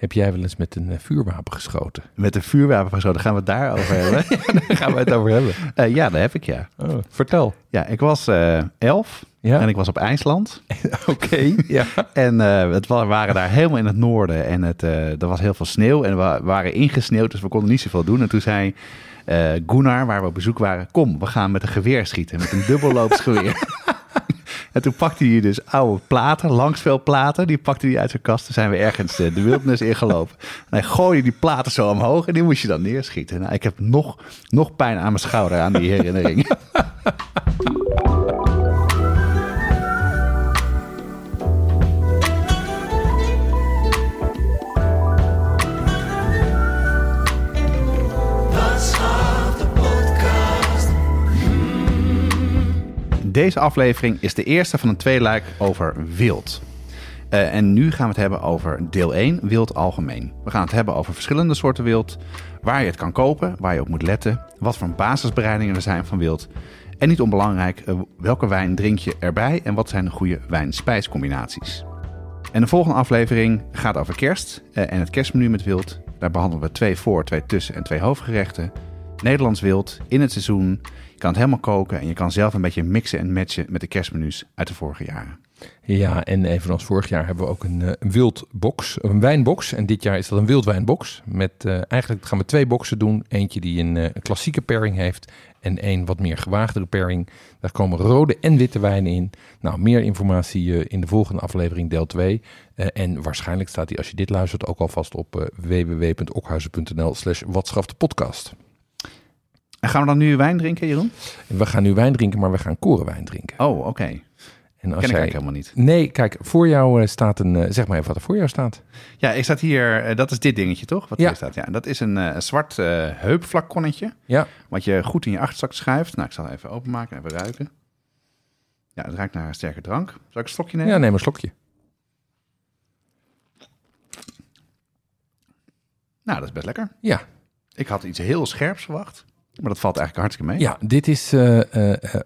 Heb jij wel eens met een eh, vuurwapen geschoten? Met een vuurwapen daar gaan we het daarover hebben. Daar gaan we het over hebben. Eh, ja, dat heb ik ja. Oh, vertel. Ja, ik was eh, elf Ja? en ik was op IJsland. Oké. Ja. En het wa- waren daar helemaal in het noorden en het, er was heel veel sneeuw en we waren ingesneeuwd, dus we konden niet zoveel doen. En toen zei Gunnar, waar we op bezoek waren, kom, we gaan met een geweer schieten, met een dubbelloopsgeweer. En toen pakte hij dus oude platen, langsvelplaten, die pakte hij uit zijn kast. Toen zijn we ergens eh, de wildernis ingelopen. En hij gooide die platen zo omhoog en die moest je dan neerschieten. Nou, ik heb nog, nog pijn aan mijn schouder aan die herinnering. Deze aflevering is de eerste van een tweeluik over wild. Eh, en nu gaan we het hebben over deel 1, wild algemeen. We gaan het hebben over verschillende soorten wild, waar je het kan kopen, waar je op moet letten, wat voor basisbereidingen er zijn van wild. En niet onbelangrijk, eh, welke wijn drink je erbij en wat zijn de goede wijn-spijscombinaties. En de volgende aflevering gaat over kerst eh, en het kerstmenu met wild. Daar behandelen we twee voor, twee tussen en twee hoofdgerechten. Nederlands wild, in het seizoen. Je kan het helemaal koken en je kan zelf een beetje mixen en matchen met de kerstmenu's uit de vorige jaren. Ja, en evenals vorig jaar hebben we ook een, eh, een wildbox, een wijnbox. En dit jaar is dat een wildwijnbox. Met, eh, eigenlijk gaan we twee boxen doen. Eentje die een, eh, een klassieke pairing heeft en één wat meer gewaagdere pairing. Daar komen rode en witte wijnen in. Nou, meer informatie in de volgende aflevering, deel 2. Eh, en waarschijnlijk staat die, als je dit luistert, ook alvast op eh www.okhuizen.nl slash. En gaan we dan nu wijn drinken, Jeroen? We gaan nu wijn drinken, maar we gaan korenwijn drinken. Oh, oké. En als Ken ik jij... eigenlijk helemaal niet. Nee, kijk, voor jou eh, staat een... eh, zeg maar even wat er voor jou staat. Ja, ik staat hier, eh, dat is dit dingetje toch? Wat Ja. hier staat. Ja, dat is een zwart heupflaconnetje. Ja, Wat je goed in je achterzak schuift. Nou, ik zal het even openmaken en even ruiken. Ja, het ruikt naar een sterke drank. Zal ik een slokje nemen? ja neem een slokje. Nou, dat is best lekker. Ja, Ik had iets heel scherps verwacht. Maar dat valt eigenlijk hartstikke mee. ja dit is... eh, eh, eh,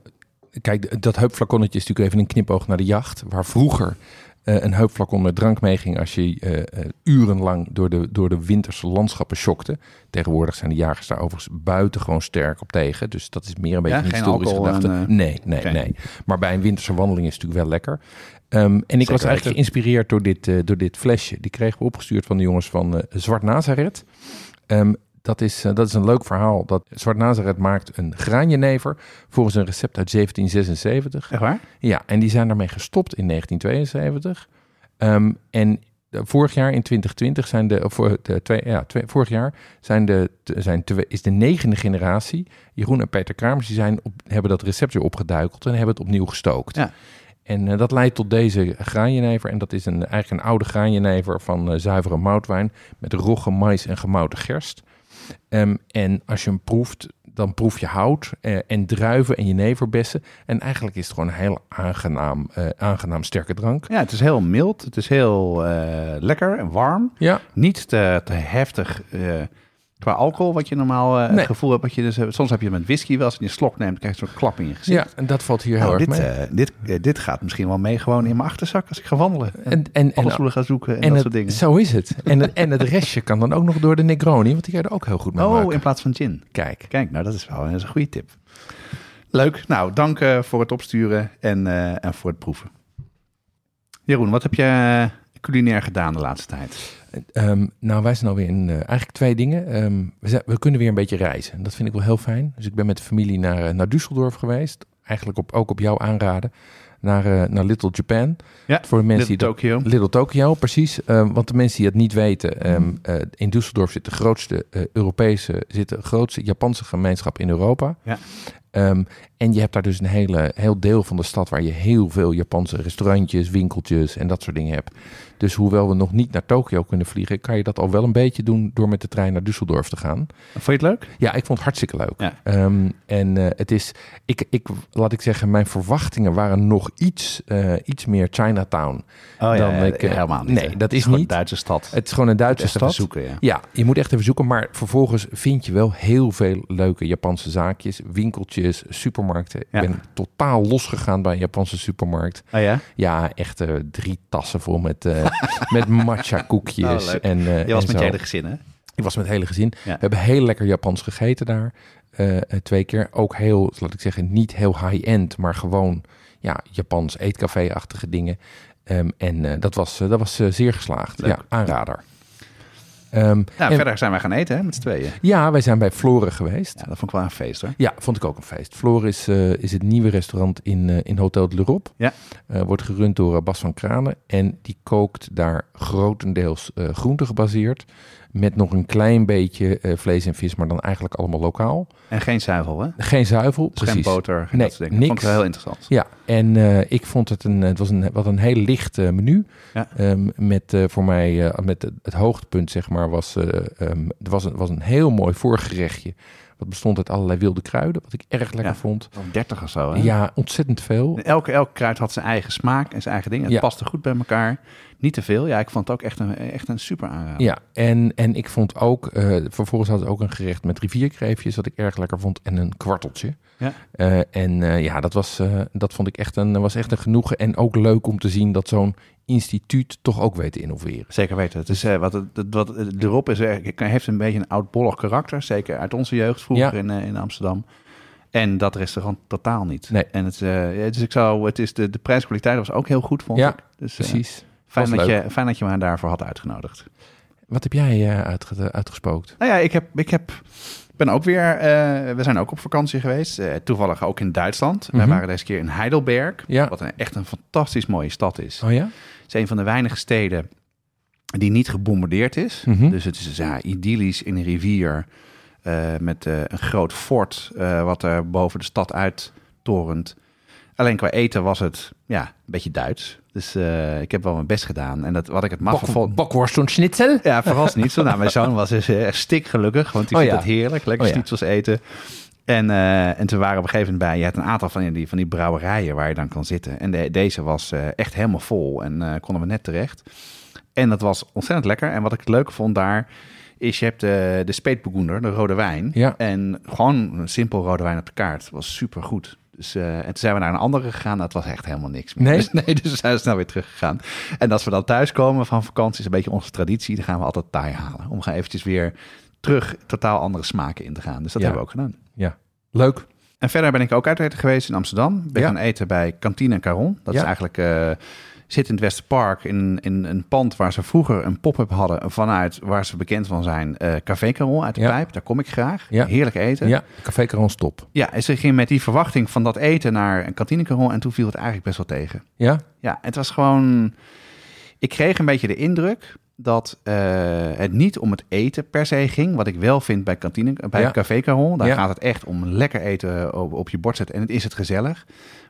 kijk, dat heupflaconnetje is natuurlijk even een knipoog naar de jacht. Waar vroeger een heupflacon met drank meeging als je urenlang door de, door de winterse landschappen schokte. Tegenwoordig zijn de jagers daar overigens buitengewoon sterk op tegen. Dus dat is meer een beetje Ja, een historische gedachte. en, nee, nee, nee. Maar bij een winterse wandeling is het natuurlijk wel lekker. Ehm, en ik was eigenlijk weten. geïnspireerd door dit, door dit flesje. Die kregen we opgestuurd van de jongens van Zwart Nazareth. Ehm, dat, is, eh, dat is een leuk verhaal. Dat Zwart Nazareth maakt een graanjenever volgens een recept uit 1776. Echt waar? Ja, en die zijn daarmee gestopt in 1972. Ehm, en eh, vorig jaar in 2020 zijn de, of, eh, de twee, ja, twee, vorig jaar zijn de, zijn twee, is de negende generatie, Jeroen en Peter Kramers, die zijn op, hebben dat recept weer opgeduikeld en hebben het opnieuw gestookt. Ja. En dat leidt tot deze graanjenever. En dat is een, eigenlijk een oude graanjenever van zuivere moutwijn met rogge, mais en gemouten gerst. Ehm, en als je hem proeft, dan proef je hout eh, en druiven en jeneverbessen. En eigenlijk is het gewoon een heel aangenaam, eh, aangenaam sterke drank. Ja, het is heel mild. Het is heel eh, lekker en warm. Ja, Niet te, te heftig qua alcohol, wat je normaal eh, Nee. het gevoel hebt. Wat je dus, soms heb je met whisky wel, als je een slok neemt, krijg je zo'n klap in je gezicht. ja en dat valt hier heel Nou, erg dit, mee. eh, dit, eh, dit gaat misschien wel mee gewoon in mijn achterzak als ik ga wandelen. En, en, en, en, ga zoeken en, en dat het, soort dingen. zo is het. En, het. en het restje kan dan ook nog door de Negroni, want die kan je er ook heel goed mee Oh, maken. in plaats van gin. Kijk, Kijk, nou dat is wel dat is een goede tip. Leuk. Nou, dank voor het opsturen en, en voor het proeven. Jeroen, wat heb je culinair gedaan de laatste tijd? Ehm, nou, wij zijn alweer in eh, eigenlijk twee dingen. Ehm, we, zijn, we kunnen weer een beetje reizen. En dat vind ik wel heel fijn. Dus ik ben met de familie naar, eh, naar Düsseldorf geweest. Eigenlijk op, ook op jouw aanraden. Naar, eh, naar Little Japan. Ja, Voor de mensen Little die dat- Tokyo. Little Tokyo, precies. Ehm, want de mensen die het niet weten, eh, in Düsseldorf zit de grootste Europese, zit de grootste Japanse gemeenschap in Europa. Ja. En je hebt daar dus een hele, heel deel van de stad waar je heel veel Japanse restaurantjes, winkeltjes en dat soort dingen hebt. Dus hoewel we nog niet naar Tokio kunnen vliegen, kan je dat al wel een beetje doen door met de trein naar Düsseldorf te gaan. Vond je het leuk? Ja, ik vond het hartstikke leuk. Ja. Ehm, en eh, het is, ik, ik, laat ik zeggen, mijn verwachtingen waren nog iets, eh, iets meer Chinatown. Oh Dan ik, eh, helemaal niet. nee, hè. dat is niet. een Duitse stad. Het is gewoon een Duitse even stad. zoeken, ja. Ja, je moet echt even zoeken. Maar vervolgens vind je wel heel veel leuke Japanse zaakjes, winkeltjes, supermarkten. Ik ben totaal losgegaan bij een Japanse supermarkt. Oh ja? Ja, echt eh, drie tassen vol met, eh, met matcha koekjes. Oh, en, eh, Je was en met je hele gezin, hè? Ik was met het hele gezin. Ja. We hebben heel lekker Japans gegeten daar. twee keer. Ook heel, laat ik zeggen, niet heel high-end, maar gewoon ja, Japans eetcafé-achtige dingen. Ehm, en dat was, dat was zeer geslaagd. Leuk. Ja, aanrader. Ehm, Nou, en- verder zijn wij gaan eten, hè, met z'n tweeën. ja, wij zijn bij Floren geweest. Ja, dat vond ik wel een feest, hoor. Ja, vond ik ook een feest. Floor is, eh, is het nieuwe restaurant in, eh, in Hotel de l'Europe. Ja. Eh, wordt gerund door Bas van Kranen. En die kookt daar grotendeels groente gebaseerd. Met nog een klein beetje eh, vlees en vis, maar dan eigenlijk allemaal lokaal. En geen zuivel, hè? Geen zuivel, Dus geen precies. boter, geen Nee, dat soort dingen. Dat vond ik niks. wel heel interessant. Ja, en eh, ik vond het een, het was een, wat een heel licht eh, menu. Ja. Ehm, met voor mij, met het, het hoogtepunt zeg maar, was, er was een, was een heel mooi voorgerechtje. Wat bestond uit allerlei wilde kruiden, wat ik erg lekker Ja. vond. Of 30 of zo, hè? Ja, ontzettend veel. Elke, elk kruid had zijn eigen smaak en zijn eigen dingen. Het Ja. paste goed bij elkaar. Niet te veel. Ja, ik vond het ook echt een, echt een super aanrader. Ja, en, en ik vond ook, eh, vervolgens hadden ze ook een gerecht met rivierkreefjes, wat ik erg lekker vond, en een kwarteltje. Ja. Eh, en eh, ja, dat, was, dat vond ik echt een, was echt een genoegen. En ook leuk om te zien dat zo'n instituut toch ook weet te innoveren. Zeker weten. Het is, eh, wat, het, het- wat het erop is, heeft een beetje een oudbollig karakter. Zeker uit onze jeugd vroeger Ja. in, in Amsterdam. En dat restaurant totaal niet. Nee. En het, dus ik zou, het is de, de prijskwaliteit was ook heel goed, vond Ja, ik. Dus, Precies. Fijn, dat je, fijn dat je me daarvoor had uitgenodigd. Wat heb jij eh, uitge- uitgespookt? Nou ja, ik heb, ik heb, ben ook weer, eh, we zijn ook op vakantie geweest. eh, toevallig ook in Duitsland. Mhm. We waren deze keer in Heidelberg. Ja. Wat een, echt een fantastisch mooie stad is. Oh ja? Het is een van de weinige steden die niet gebombardeerd is. Mhm. Dus het is ja, idyllisch in een rivier eh, met eh, een groot fort eh, wat er boven de stad uittorent. Alleen qua eten was het ja, een beetje Duits. Dus eh, ik heb wel mijn best gedaan. En dat, wat ik het maf vond... Bokworst en schnitzel? Ja, vooral niet zo. Nou, mijn zoon was dus echt stikgelukkig, want die Oh vindt ja. het heerlijk. Lekker Oh ja. eten. En, eh, en toen waren we op een gegeven moment bij... Je hebt een aantal van die, van die brouwerijen waar je dan kan zitten. En de- deze was eh, echt helemaal vol en konden we net terecht. En dat was ontzettend lekker. En wat ik het leuke vond daar... is je hebt de, de de rode wijn. Ja. En gewoon een simpel rode wijn op de kaart. Was super goed. Dus, eh, en toen zijn we naar een andere gegaan. Dat was echt helemaal niks meer. Nee? Dus, nee, dus we zijn snel weer teruggegaan. En als we dan thuiskomen van vakantie, is een beetje onze traditie. Dan gaan we altijd Thai halen. Om gaan eventjes weer terug totaal andere smaken in te gaan. Dus dat Ja. hebben we ook gedaan. Ja. Leuk. En verder ben ik ook uit eten geweest in Amsterdam. Ben Ja. gaan eten bij Kantine Caron. Dat Ja. is eigenlijk... eh, zit in het Westerpark in, in een pand waar ze vroeger een pop-up hadden... vanuit waar ze bekend van zijn, eh Café Caron uit de Ja. Pijp. Daar kom ik graag. Ja. Heerlijk eten. Ja, Café Caron stop. Ja, en ze ging met die verwachting van dat eten naar een kantine Caron... en toen viel het eigenlijk best wel tegen. Ja? Ja, het was gewoon... Ik kreeg een beetje de indruk dat eh, het niet om het eten per se ging. Wat ik wel vind bij, kantine, bij Ja. Café Caron. Daar Ja. gaat het echt om lekker eten op, op je bord zetten. En het is het gezellig.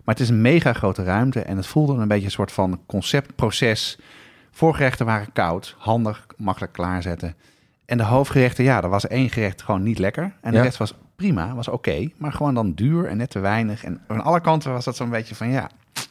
Maar het is een mega grote ruimte. En het voelde een beetje een soort van conceptproces. Voorgerechten waren koud, handig, makkelijk klaarzetten. En de hoofdgerechten, ja, er was één gerecht gewoon niet lekker. En de Ja. rest was prima, was oké. maar gewoon dan duur en net te weinig. En aan alle kanten was dat zo'n beetje van, ja,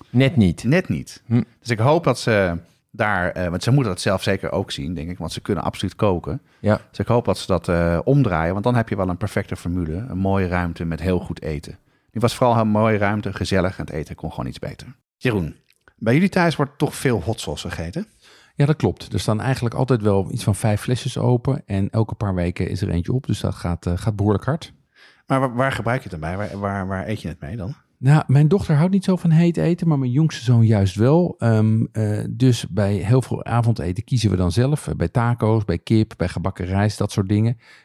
Net niet. Net niet. Hm. Dus ik hoop dat ze daar, eh, want ze moeten dat zelf zeker ook zien, denk ik, want ze kunnen absoluut koken. Ja. Dus ik hoop dat ze dat eh, omdraaien, want dan heb je wel een perfecte formule. Een mooie ruimte met heel goed eten. Die was vooral een mooie ruimte, gezellig en het eten kon gewoon iets beter. Jeroen, bij jullie thuis wordt toch veel hot sauce gegeten? Ja, dat klopt. Er staan eigenlijk altijd wel iets van vijf flesjes open. En elke paar weken is er eentje op. Dus dat gaat, eh, gaat behoorlijk hard. Maar waar, waar gebruik je het dan bij? Waar, waar, waar eet je het mee dan? Nou, mijn dochter houdt niet zo van heet eten, maar mijn jongste zoon juist wel. Ehm, eh, dus bij heel veel avondeten kiezen we dan zelf. Eh, Bij taco's, bij kip, bij gebakken rijst, dat soort dingen.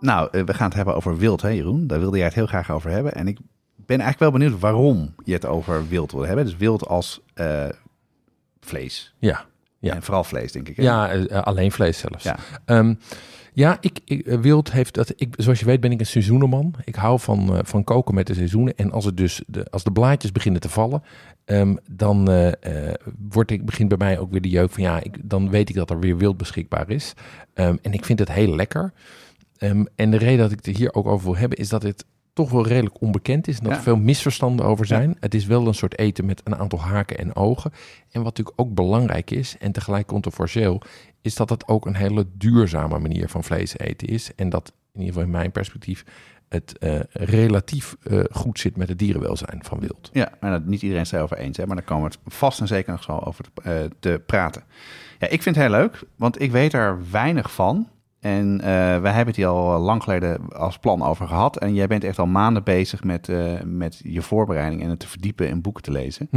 Nou, eh, we gaan het hebben over wild, hè Jeroen? Daar wilde jij het heel graag over hebben. En ik ben eigenlijk wel benieuwd waarom je het over wild wil hebben. Dus wild als eh, vlees. Ja, Ja. En vooral vlees, denk ik. hè? ja eh, alleen vlees zelfs. Ja. Ehm, ja, ik, ik, Wild heeft dat. Ik, zoals je weet ben ik een seizoenenman. Ik hou van, van koken met de seizoenen. En als, het dus de, als de blaadjes beginnen te vallen, ehm, dan wordt ik, begint bij mij ook weer de jeuk van ja, ik, dan weet ik dat er weer wild beschikbaar is. Ehm, en ik vind het heel lekker. Ehm, en de reden dat ik het hier ook over wil hebben, is dat het toch wel redelijk onbekend is. En dat Ja. er veel misverstanden over zijn. Het is wel een soort eten met een aantal haken en ogen. En wat natuurlijk ook belangrijk is, en tegelijk controversieel, is dat het ook een hele duurzame manier van vlees eten is. En dat, in ieder geval in mijn perspectief, het eh, relatief eh, goed zit met het dierenwelzijn van wild. Ja, maar dat, niet iedereen is het erover eens. Hè? Maar daar komen we het vast en zeker nog zo over te, eh, te praten. Ja, ik vind het heel leuk, want ik weet er weinig van. En eh, wij hebben het hier al lang geleden als plan over gehad. En jij bent echt al maanden bezig met, eh, met je voorbereiding en het te verdiepen en boeken te lezen.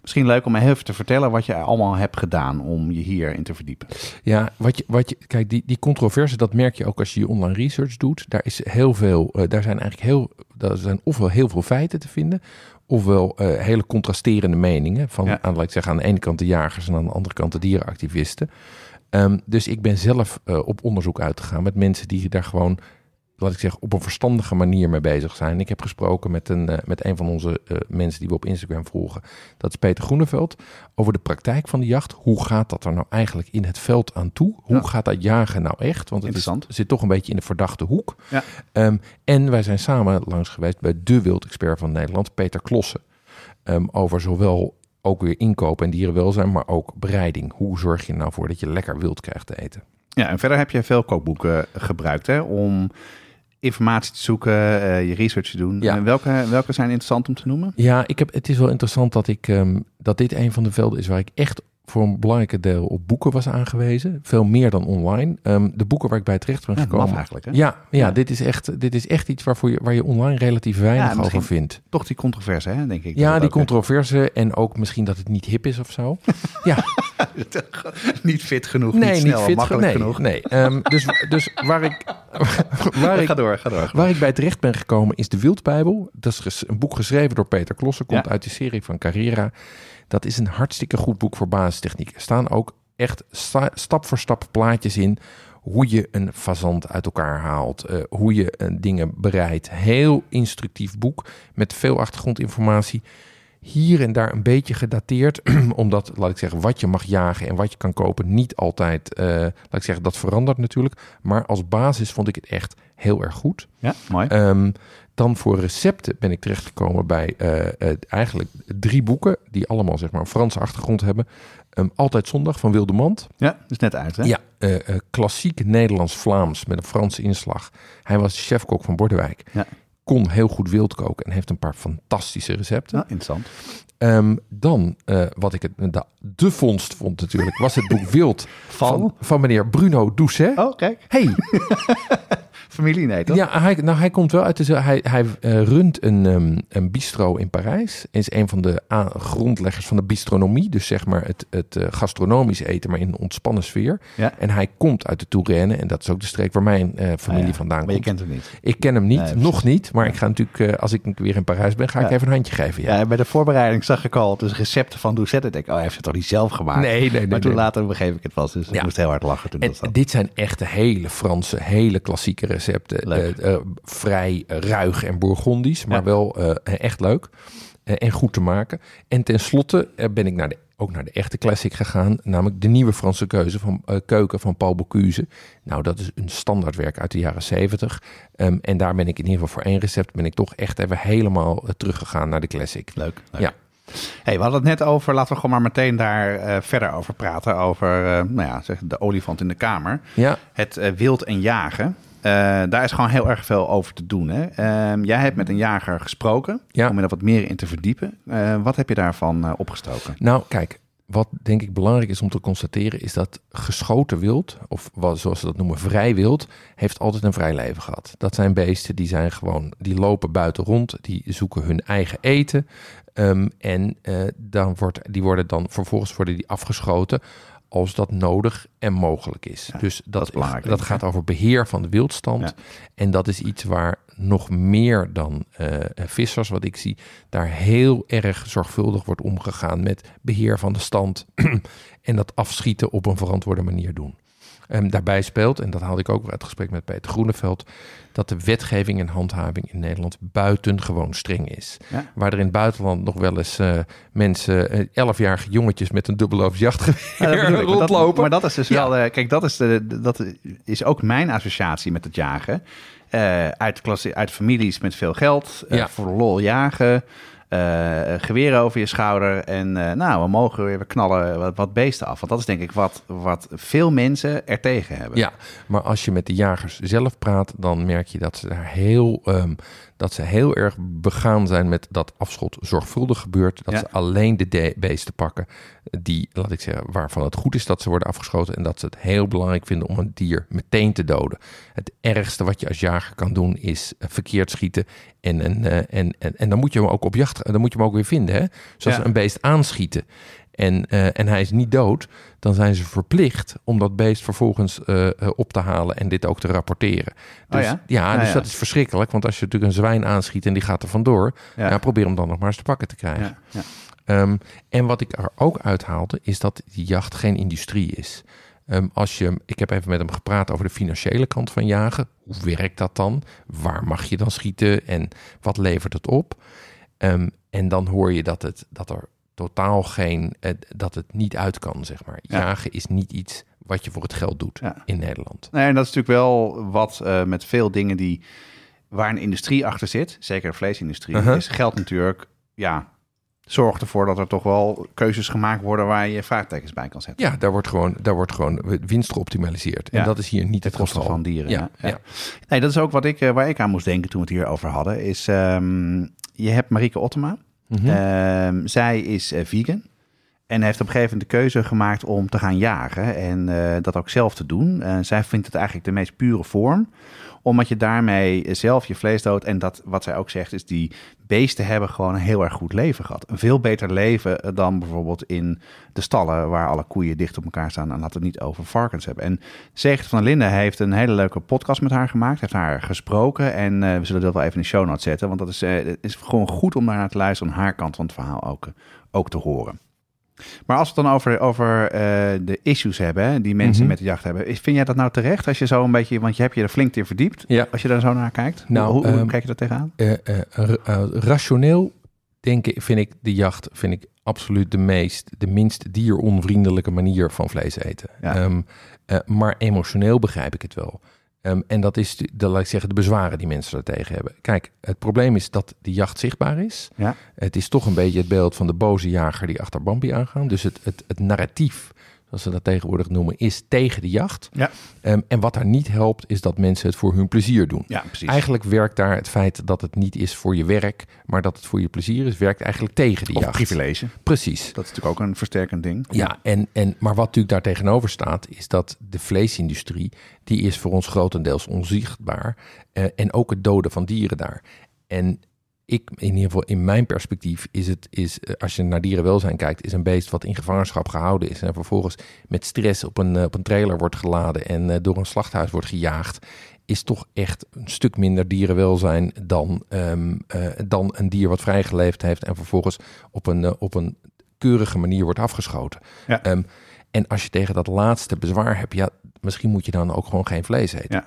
Misschien leuk om heel even te vertellen wat je allemaal hebt gedaan om je hierin te verdiepen. Ja, wat je, wat je, kijk, die, die controverse, dat merk je ook als je je online research doet. Daar is heel veel, eh, daar zijn eigenlijk heel, daar zijn ofwel heel veel feiten te vinden, ofwel eh, hele contrasterende meningen. Van, Ja. aan, laat ik zeggen, aan de ene kant de jagers en aan de andere kant de dierenactivisten. Ehm, dus ik ben zelf eh, op onderzoek uitgegaan met mensen die daar gewoon, laat ik zeggen, op een verstandige manier mee bezig zijn. Ik heb gesproken met een, eh, met een van onze eh, mensen die we op Instagram volgen. Dat is Peter Groeneveld. Over de praktijk van de jacht. Hoe gaat dat er nou eigenlijk in het veld aan toe? Hoe Ja. gaat dat jagen nou echt? Want het is, zit toch een beetje in de verdachte hoek. Ja. Ehm, en wij zijn samen langs geweest bij de wildexpert van Nederland, Peter Klossen. Ehm, over zowel ook weer inkoop en dierenwelzijn, maar ook bereiding. Hoe zorg je er nou voor dat je lekker wild krijgt te eten? Ja, en verder heb je veel kookboeken gebruikt hè, om informatie te zoeken, eh, je research te doen. Ja. En welke, welke zijn interessant om te noemen? Ja, ik heb, het is wel interessant dat, ik, ehm, dat dit een van de velden is waar ik echt voor een belangrijke deel op boeken was aangewezen. Veel meer dan online. Ehm, de boeken waar ik bij terecht ben Ja, gekomen. eigenlijk. Hè? Ja, ja, Ja. Dit, is echt, dit is echt iets waarvoor je, waar je online relatief weinig Ja, over vindt. Toch die controverse, hè, denk ik. Ja, die hè. controverse en ook misschien dat het niet hip is of zo. ja, niet fit genoeg, nee, niet snel fit makkelijk genoeg. Nee, Ehm, dus, dus waar ik, waar ik Ga door, ga door. Waar ik bij terecht ben gekomen is de Wildbijbel. Dat is een boek geschreven door Peter Klossen. Komt uit de serie van Carrera. Dat is een hartstikke goed boek voor basistechniek. Er staan ook echt sta- stap voor stap plaatjes in. Hoe je een fazant uit elkaar haalt. eh, hoe je eh, dingen bereidt. Heel instructief boek met veel achtergrondinformatie. Hier en daar een beetje gedateerd. omdat, laat ik zeggen, wat je mag jagen en wat je kan kopen niet altijd... eh, laat ik zeggen, dat verandert natuurlijk. Maar als basis vond ik het echt heel erg goed. Ja, mooi. Ehm, dan voor recepten ben ik terechtgekomen bij eh, eh, eigenlijk drie boeken die allemaal zeg maar een Franse achtergrond hebben. Ehm, Altijd zondag van Wilde Mand. ja, is net uit, hè? Ja, eh, klassiek Nederlands-Vlaams met een Franse inslag. Hij was chefkok van Bordewijk. Ja. Kon heel goed wild koken en heeft een paar fantastische recepten. Nou, interessant. Ehm, dan, wat ik het, de, de vondst vond natuurlijk, was het boek Wild Van? van, van meneer Bruno Doucet. Oh, kijk. Hey, Familie, nee, toch? Ja, hij, nou, hij komt wel uit de. Hij, hij eh, runt een, ehm, een bistro in Parijs. Is een van de a- grondleggers van de bistronomie. Dus zeg maar het, het eh, gastronomisch eten, maar in een ontspannen sfeer. Ja. En hij komt uit de Touraine. En dat is ook de streek waar mijn eh, familie Ah, ja. vandaan Maar je komt. kent hem niet. Ik ken hem niet, Nee, nog niet. Maar ik ga natuurlijk, als ik weer in Parijs ben, ga ik even een handje geven. Ja. Bij de voorbereiding zag ik al dus recepten van Doucette. Ik denk, oh, hij heeft het toch niet zelf gemaakt? Nee, nee, nee. Maar toen nee. later begreep ik het was, dus ik moest heel hard lachen toen En dat dit zijn echte hele Franse, hele klassieke recepten. Eh, eh, vrij ruig en bourgondisch, maar Ja. wel eh, echt leuk en goed te maken. En tenslotte ben ik naar de, ook naar de echte classic gegaan, namelijk de nieuwe Franse keuze van, keuken van Paul Bocuse. Nou, dat is een standaardwerk uit de jaren zeventig. Ehm, en daar ben ik in ieder geval voor één recept ben ik toch echt even helemaal eh, teruggegaan naar de classic. Leuk. leuk. Ja. Hey, we hadden het net over, laten we gewoon maar meteen daar verder over praten. Over nou ja, zeg, de olifant in de kamer. Ja, Het wild en jagen. Eh, daar is gewoon heel erg veel over te doen. Hè? Ehm, jij hebt met een jager gesproken Ja. om je daar wat meer in te verdiepen. Eh, wat heb je daarvan eh, opgestoken? Nou, kijk, wat denk ik belangrijk is om te constateren, is dat geschoten wild, of wat, zoals ze dat noemen, vrij wild, heeft altijd een vrij leven gehad. Dat zijn beesten die zijn gewoon, die lopen buiten rond, die zoeken hun eigen eten. ehm, en dan wordt, die worden dan vervolgens worden die afgeschoten als dat nodig en mogelijk is. Ja, dus dat, dat is belangrijk, dat denk ik, gaat over beheer van de wildstand. Ja. En dat is iets waar nog meer dan eh, vissers, wat ik zie, daar heel erg zorgvuldig wordt omgegaan met beheer van de stand en dat afschieten op een verantwoorde manier doen. Ehm, daarbij speelt, en dat haalde ik ook uit het gesprek met Peter Groeneveld, dat de wetgeving en handhaving in Nederland buitengewoon streng is. Ja. Waar er in het buitenland nog wel eens eh, mensen, eh, elfjarige jongetjes met een dubbeloof jachtgeweer Ja. Maar dat- rondlopen. Maar dat is dus Ja. wel... eh, kijk, dat is, de, dat is ook mijn associatie met het jagen. Uit, klassie, uit families met veel geld. Voor lol jagen. Eh geweren over je schouder. En eh, nou, we mogen weer we knallen wat, wat beesten af. Want dat is denk ik wat, wat veel mensen er tegen hebben. Ja, maar als je met de jagers zelf praat, dan merk je dat ze daar heel, ehm, dat ze heel erg begaan zijn met dat afschot zorgvuldig gebeurt. Dat Ja. ze alleen de beesten pakken die, laat ik zeggen, waarvan het goed is dat ze worden afgeschoten. En dat ze het heel belangrijk vinden om een dier meteen te doden. Het ergste wat je als jager kan doen is eh, verkeerd schieten. En, en, eh, en, en, en dan moet je hem ook op jacht, dan moet je hem ook weer vinden. Hè? Zoals Ja. een beest aanschieten. En, eh, en hij is niet dood, dan zijn ze verplicht om dat beest vervolgens eh, op te halen en dit ook te rapporteren. Oh Dus, ja? ja, Ja, dus ja. dat is verschrikkelijk, want als je natuurlijk een zwijn aanschiet en die gaat er vandoor, Ja. ja. probeer hem dan nog maar eens te pakken te krijgen. Ja, ja. Ehm, en wat ik er ook uithaalde, is dat die jacht geen industrie is. Ehm, als je, ik heb even met hem gepraat over de financiële kant van jagen. Hoe werkt dat dan? Waar mag je dan schieten en wat levert het op? Ehm, en dan hoor je dat, het, dat er totaal geen, eh, dat het niet uit kan, zeg maar. Ja. Jagen is niet iets wat je voor het geld doet Ja. in Nederland. Nee, en dat is natuurlijk wel wat eh, met veel dingen die waar een industrie achter zit, zeker de vleesindustrie, Uh-huh. is geld natuurlijk, ja, zorgt ervoor dat er toch wel keuzes gemaakt worden waar je vraagtekens bij kan zetten. Ja, daar wordt gewoon, daar wordt gewoon winst geoptimaliseerd. En Ja. dat is hier niet het geval. van dieren. Ja, Ja, ja. Nee, dat is ook wat ik, eh, waar ik aan moest denken toen we het hier over hadden. Is, ehm, je hebt Marieke Ottema. Mhm. Ehm, zij is eh, vegan. En heeft op een gegeven moment de keuze gemaakt om te gaan jagen. En eh, dat ook zelf te doen. Zij vindt het eigenlijk de meest pure vorm. Omdat je daarmee zelf je vlees doodt. En dat, wat zij ook zegt, is die beesten hebben gewoon een heel erg goed leven gehad. Een veel beter leven dan bijvoorbeeld in de stallen waar alle koeien dicht op elkaar staan. En laten we het niet over varkens hebben. En Zegert van der heeft een hele leuke podcast met haar gemaakt. Heeft haar gesproken. En eh, we zullen dat wel even in de show notes zetten. Want dat is, eh, is gewoon goed om daar naar te luisteren. Om haar kant van het verhaal ook, eh, ook te horen. Maar als we het dan over, over eh, de issues hebben, hè, die mensen Mhm. met de jacht hebben. Vind jij dat nou terecht als je zo een beetje, want je hebt je er flink in verdiept. Ja. Als je daar zo naar kijkt. Nou, hoe, hoe ehm, kijk je daar tegenaan? Eh, rationeel denken vind ik de jacht vind ik absoluut de meest, de minst dieronvriendelijke manier van vlees eten. Ja. Ehm, eh, maar emotioneel begrijp ik het wel. Ehm, en dat is, de, de, laat ik zeggen, de bezwaren die mensen er tegen hebben. Kijk, het probleem is dat de jacht zichtbaar is. Ja. Het is toch een beetje het beeld van de boze jager die achter Bambi aangaan. Dus het, het, het narratief, zoals ze dat tegenwoordig noemen, is tegen de jacht. Ja. Ehm, en wat daar niet helpt, is dat mensen het voor hun plezier doen. Ja, precies. Eigenlijk werkt daar het feit dat het niet is voor je werk, maar dat het voor je plezier is, werkt eigenlijk tegen of jacht. privilege. Precies. Dat is natuurlijk ook een versterkend ding. Ja, en, en, maar wat natuurlijk daar tegenover staat, is dat de vleesindustrie, die is voor ons grotendeels onzichtbaar. eh, en ook het doden van dieren daar. En ik, in ieder geval in mijn perspectief, is het, is, eh, als je naar dierenwelzijn kijkt, is een beest wat in gevangenschap gehouden is en vervolgens met stress op een, eh, op een trailer wordt geladen en eh, door een slachthuis wordt gejaagd, is toch echt een stuk minder dierenwelzijn dan, ehm, eh, dan een dier wat vrijgeleefd heeft en vervolgens op een, op een keurige manier wordt afgeschoten. Ja. Ehm, en als je tegen dat laatste bezwaar hebt, ja, misschien moet je dan ook gewoon geen vlees eten. Ja.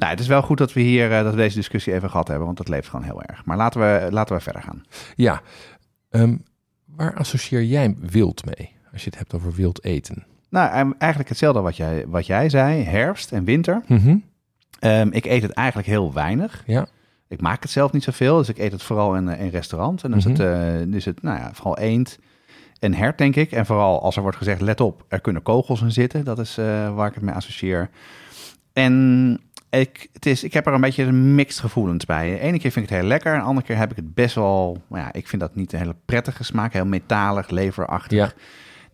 Nou, het is wel goed dat we hier eh, dat we deze discussie even gehad hebben, want dat leeft gewoon heel erg. Maar laten we, laten we verder gaan. Ja, Ehm, waar associeer jij wild mee? Als je het hebt over wild eten. Nou, em, eigenlijk hetzelfde wat jij, wat jij zei, herfst en winter. Mhm. Ehm, ik eet het eigenlijk heel weinig. Ja. Ik maak het zelf niet zoveel, dus ik eet het vooral in, eh, in restaurant. En dan is Mhm. het, eh, is het nou ja, vooral eend en hert, denk ik. En vooral als er wordt gezegd, let op, er kunnen kogels in zitten. Dat is eh, waar ik het mee associeer. En ik, het is, ik heb er een beetje een mixed gevoelens bij. De ene keer vind ik het heel lekker. En de andere keer heb ik het best wel... Nou ja, ik vind dat niet een hele prettige smaak. Heel metalig, leverachtig. Ja.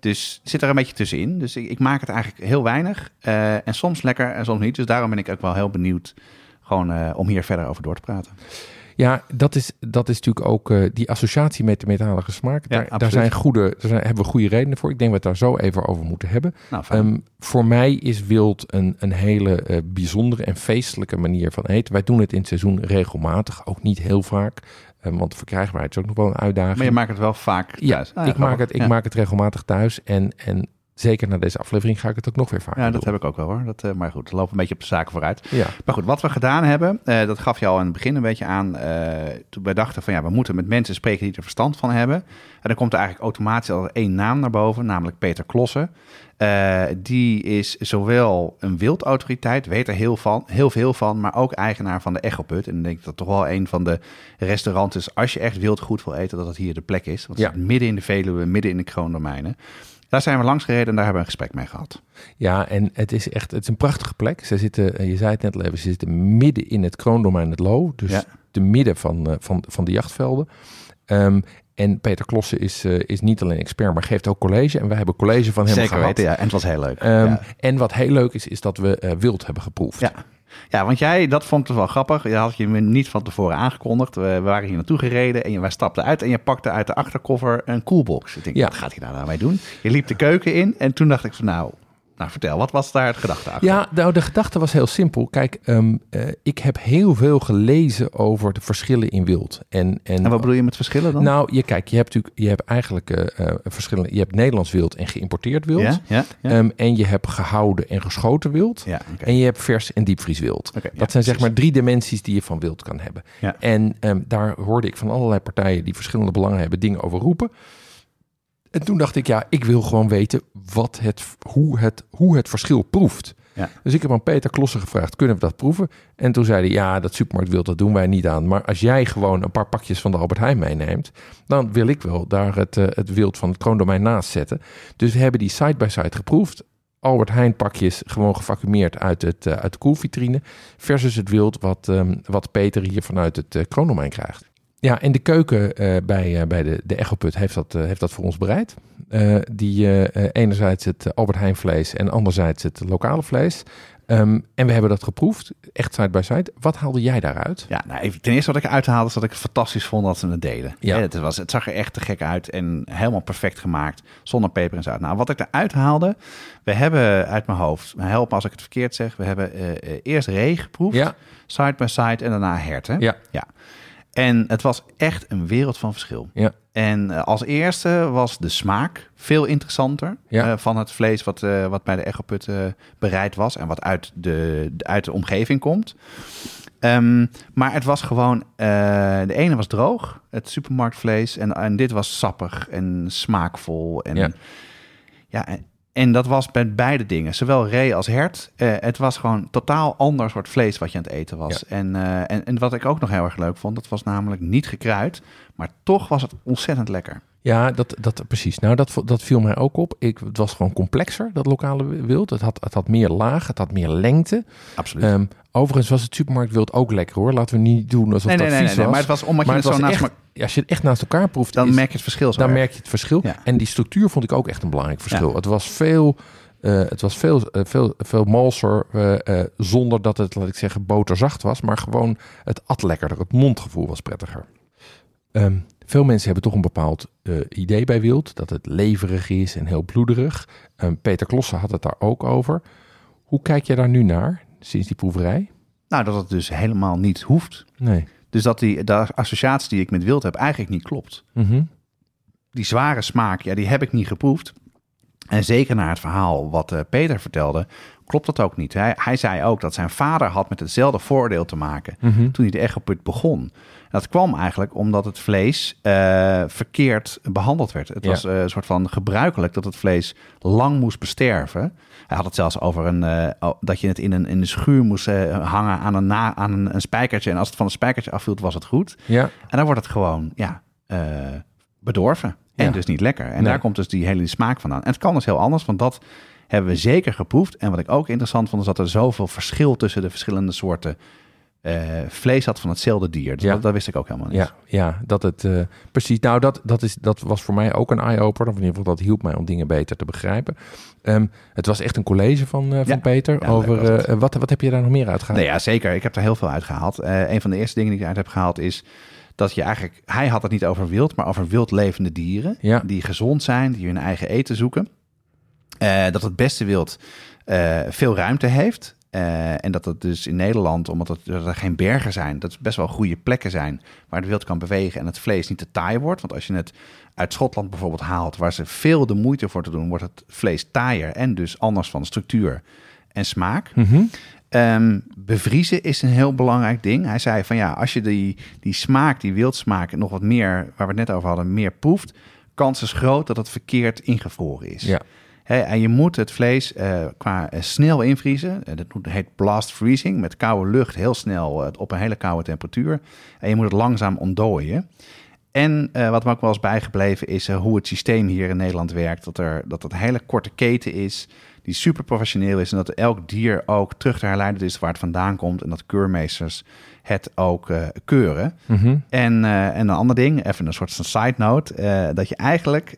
Dus zit er een beetje tussenin. Dus ik, ik maak het eigenlijk heel weinig. Eh, en soms lekker en soms niet. Dus daarom ben ik ook wel heel benieuwd... gewoon eh, om hier verder over door te praten. Ja, dat is, dat is natuurlijk ook eh, die associatie met de metalige smaak. Ja, daar, daar, zijn goede, daar zijn, hebben we goede redenen voor. Ik denk dat we het daar zo even over moeten hebben. Nou. Ehm, voor mij is wild een, een hele eh, bijzondere en feestelijke manier van eten. Wij doen het in het seizoen regelmatig, ook niet heel vaak. Ehm, want de verkrijgbaarheid is ook nog wel een uitdaging. maar je maakt het wel vaak ja, thuis. Ah, ik, maak het, ik Ja. maak het regelmatig thuis. En, en zeker na deze aflevering ga ik het ook nog weer vaker Ja, dat doen. heb ik ook wel hoor. Dat, eh, maar goed, we lopen een beetje op de zaken vooruit. Ja, Maar goed, wat we gedaan hebben, eh, dat gaf je al in het begin een beetje aan. eh, toen wij dachten van ja, we moeten met mensen spreken die er verstand van hebben. En dan komt er eigenlijk automatisch al één naam naar boven, namelijk Peter Klossen. Die is zowel een wildautoriteit, weet er heel, van, heel veel van, maar ook eigenaar van de Echoput. En ik denk dat toch wel een van de restaurants is, als je echt wild goed wil eten, dat het hier de plek is. Want het Ja. zit midden in de Veluwe, midden in de kroondomeinen. Daar zijn we langs gereden en daar hebben we een gesprek mee gehad. Ja, en het is echt het is een prachtige plek. Ze zitten, eh, je zei het net al even, ze zitten midden in het kroondomein het Loo. Dus Ja. te midden van, eh, van, van de jachtvelden. Ehm, en Peter Klossen is, eh, is niet alleen expert, maar geeft ook college. En wij hebben college van hem Zeker gehad. weten, ja. En het was heel leuk. Ehm, ja. En wat heel leuk is, is dat we wild hebben geproefd. Ja. Ja, want jij, dat vond ik wel grappig. Je had je me niet van tevoren aangekondigd. We, we waren hier naartoe gereden en je, wij stapten uit en je pakte uit de achterkoffer een coolbox. Ik denk, Ja. wat gaat hij daar nou mee doen? Je liep de keuken in en toen dacht ik van nou, nou vertel, wat was daar het gedachte achter? Ja, nou, de gedachte was heel simpel. Kijk, ehm, eh, ik heb heel veel gelezen over de verschillen in wild. En, en, En wat bedoel je met verschillen dan? Nou, je kijk, je hebt natuurlijk, je hebt eigenlijk eh, eh, verschillende. Je hebt Nederlands wild en geïmporteerd wild. ja, ja, ja. Ehm, en je hebt gehouden en geschoten wild. ja. En je hebt vers en diepvrieswild. Ja, dat zijn zeg maar drie dimensies die je van wild kan hebben. Ja. En ehm, daar hoorde ik van allerlei partijen die verschillende belangen hebben dingen over roepen. En toen dacht ik, ja, ik wil gewoon weten wat het, hoe, het, hoe het verschil proeft. Ja. Dus ik heb aan Peter Klossen gevraagd, kunnen we dat proeven? En toen zei hij, ja, dat supermarktwild, dat doen wij niet aan. Maar als jij gewoon een paar pakjes van de Albert Heijn meeneemt... dan wil ik wel daar het, eh, het wild van het kroondomein naast zetten. Dus we hebben die side-by-side geproefd. Albert Heijn pakjes gewoon gevacumeerd uit, het, eh, uit de koelvitrine... versus het wild wat, ehm, wat Peter hier vanuit het eh, kroondomein krijgt. Ja, en de keuken eh, bij, eh, bij de, de Echoput heeft dat, eh, heeft dat voor ons bereid. Die enerzijds het Albert Heijn vlees en anderzijds het lokale vlees. Ehm, en we hebben dat geproefd, echt side by side. Wat haalde jij daaruit? Ja, nou, even, ten eerste wat ik uithaalde is dat ik het fantastisch vond dat ze het deden. Ja. Ja. het, was, het zag er echt te gek uit en helemaal perfect gemaakt, zonder peper en zout. Nou, wat ik eruit haalde, we hebben uit mijn hoofd, help me als ik het verkeerd zeg, we hebben eerst ree geproefd, Ja, side by side en daarna herten. ja, En het was echt een wereld van verschil. ja, En eh, als eerste was de smaak veel interessanter Ja. eh, van het vlees wat, eh, wat bij de Echoput bereid was en wat uit de, de- uit de omgeving komt. Ehm, maar het was gewoon, de ene was droog, het supermarktvlees, en, en dit was sappig en smaakvol. En, Ja. ja. en, en dat was bij beide dingen, zowel ree als hert. Eh, het was gewoon totaal ander soort vlees wat je aan het eten was. En, eh, en, en wat ik ook nog heel erg leuk vond, dat was namelijk niet gekruid, maar toch was het ontzettend lekker. Ja dat, dat, precies. Nou, dat, dat viel mij ook op. Ik, het was gewoon complexer, dat lokale wild. Het had, het had meer laag, het had meer lengte. Absoluut. Ehm, overigens was het supermarktwild ook lekker hoor. Laten we niet doen alsof nee, dat nee, vies nee, nee, was. maar het was omdat Maar je het het zo was naast echt- Als je het echt naast elkaar proeft, dan is- merk je het verschil zo dan erg. merk je het verschil. Ja. En die structuur vond ik ook echt een belangrijk verschil. Ja. Het was veel, eh, het was veel, eh, veel, veel malser, eh, eh, zonder dat het, laat ik zeggen, boterzacht was. Maar gewoon, het at lekkerder. Het mondgevoel was prettiger. Ehm, veel mensen hebben toch een bepaald eh, idee bij wild. Dat het leverig is en heel bloederig. Ehm, Peter Klossen had het daar ook over. Hoe kijk je daar nu naar, sinds die proeverij? Nou, dat het dus helemaal niet hoeft. Nee. Dus dat die de associatie die ik met wild heb eigenlijk niet klopt. Mhm. Die zware smaak, ja, die heb ik niet geproefd. En zeker naar het verhaal wat eh, Peter vertelde, klopt dat ook niet. Hij, hij zei ook dat zijn vader had met hetzelfde voordeel te maken Mhm. toen hij de Echoput begon. Dat kwam eigenlijk omdat het vlees eh, verkeerd behandeld werd. Het Ja. was eh, een soort van gebruikelijk dat het vlees lang moest besterven. Hij had het zelfs over een, eh, dat je het in een, in een schuur moest hangen aan, een, na, aan een, een spijkertje. En als het van een spijkertje afviel, was het goed. Ja, En dan wordt het gewoon, ja, bedorven. En Ja. dus niet lekker. En Nee. daar komt dus die hele smaak vandaan. En het kan dus heel anders, want dat hebben we zeker geproefd. En wat ik ook interessant vond, is dat er zoveel verschil tussen de verschillende soorten eh, vlees had van hetzelfde dier. Dus Ja. dat, dat wist ik ook helemaal niet. Ja, ja, dat het eh, precies. Nou, dat, dat, is, dat was voor mij ook een eye-opener. Of in ieder geval, dat hielp mij om dingen beter te begrijpen. Ehm, het was echt een college van, eh, van Ja. Peter. Ja, over wat, wat heb je daar nog meer uitgehaald? Nee, ja, zeker. Ik heb er heel veel uit gehaald. Eh, een van de eerste dingen die ik uit heb gehaald is dat je eigenlijk... Hij had het niet over wild, maar over wild levende dieren. Ja. Die gezond zijn, die hun eigen eten zoeken. Dat het beste wild veel ruimte heeft. Eh, en dat het dus in Nederland, omdat het, dat er geen bergen zijn... dat het best wel goede plekken zijn waar het wild kan bewegen... en het vlees niet te taai wordt. Want als je het uit Schotland bijvoorbeeld haalt... waar ze veel de moeite voor te doen... wordt het vlees taaier en dus anders van structuur en smaak. Mhm. Ehm, bevriezen is een heel belangrijk ding. Hij zei van ja, als je die, die smaak, die wildsmaak, nog wat meer, waar we het net over hadden, meer proeft, kans is groot dat het verkeerd ingevroren is. Ja. En je moet het vlees eh, qua eh, snel invriezen. Eh, dat heet blast freezing. Met koude lucht heel snel op een hele koude temperatuur. En je moet het langzaam ontdooien. En wat me ook wel eens bijgebleven is hoe het systeem hier in Nederland werkt. Dat, er, dat het een hele korte keten is, die super professioneel is. En dat elk dier ook terug te herleiden is waar het vandaan komt. En dat keurmeesters het ook eh, keuren. Mhm. En, eh, en een ander ding, even een soort van side note, eh, dat je eigenlijk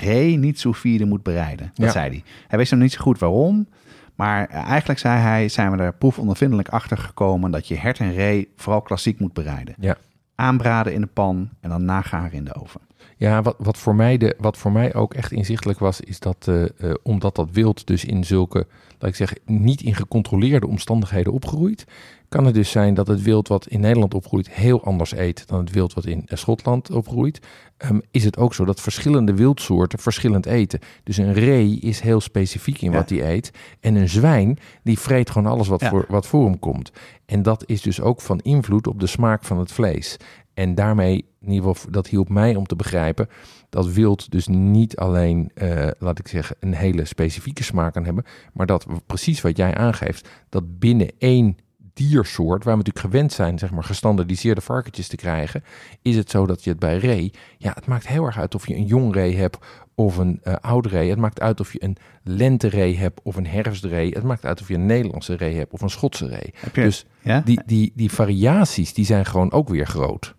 ree niet sous vide moet bereiden. Dat Ja. zei hij. Hij wist nog niet zo goed waarom, maar eigenlijk zei hij, zijn we er proefondervindelijk achter gekomen dat je hert en ree vooral klassiek moet bereiden. Ja. Aanbraden in de pan en dan nagaren in de oven. Ja, wat, wat, voor mij de, wat voor mij ook echt inzichtelijk was, is dat eh, eh, omdat dat wild dus in zulke, laat ik zeggen, niet in gecontroleerde omstandigheden opgroeit, kan het dus zijn dat het wild wat in Nederland opgroeit heel anders eet dan het wild wat in eh, Schotland opgroeit. Ehm, is het ook zo dat verschillende wildsoorten verschillend eten. Dus een ree is heel specifiek in Ja. wat hij eet. En een zwijn, die vreet gewoon alles wat, Ja. voor, wat voor hem komt. En dat is dus ook van invloed op de smaak van het vlees. En daarmee, in ieder geval, dat hielp mij om te begrijpen dat wild dus niet alleen, eh, laat ik zeggen, een hele specifieke smaak kan hebben, maar dat precies wat jij aangeeft, dat binnen één diersoort, waar we natuurlijk gewend zijn, zeg maar, gestandardiseerde varkentjes te krijgen, is het zo dat je het bij ree, ja, het maakt heel erg uit of je een jong ree hebt of een eh oud ree. Het maakt uit of je een lenteree hebt of een herfstree. Het maakt uit of je een Nederlandse ree hebt of een Schotse ree. Je, Dus ja? die, die, die variaties, die zijn gewoon ook weer groot.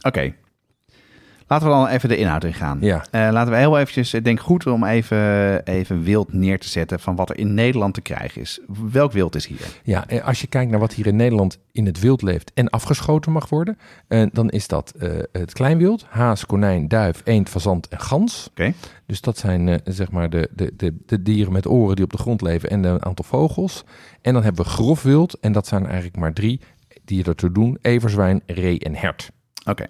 Oké. Laten we dan even de inhoud ingaan. Ja. Eh, laten we heel eventjes, ik denk goed om even, even wild neer te zetten van wat er in Nederland te krijgen is. Welk wild is hier? Ja, en als je kijkt naar wat hier in Nederland in het wild leeft en afgeschoten mag worden, eh, dan is dat eh, het kleinwild, haas, konijn, duif, eend, fazant en gans. Oké. Dus dat zijn eh, zeg maar de, de, de, de dieren met oren die op de grond leven en een aantal vogels. En dan hebben we grof wild en dat zijn eigenlijk maar drie die ertoe doen, everzwijn, ree en hert. Oké.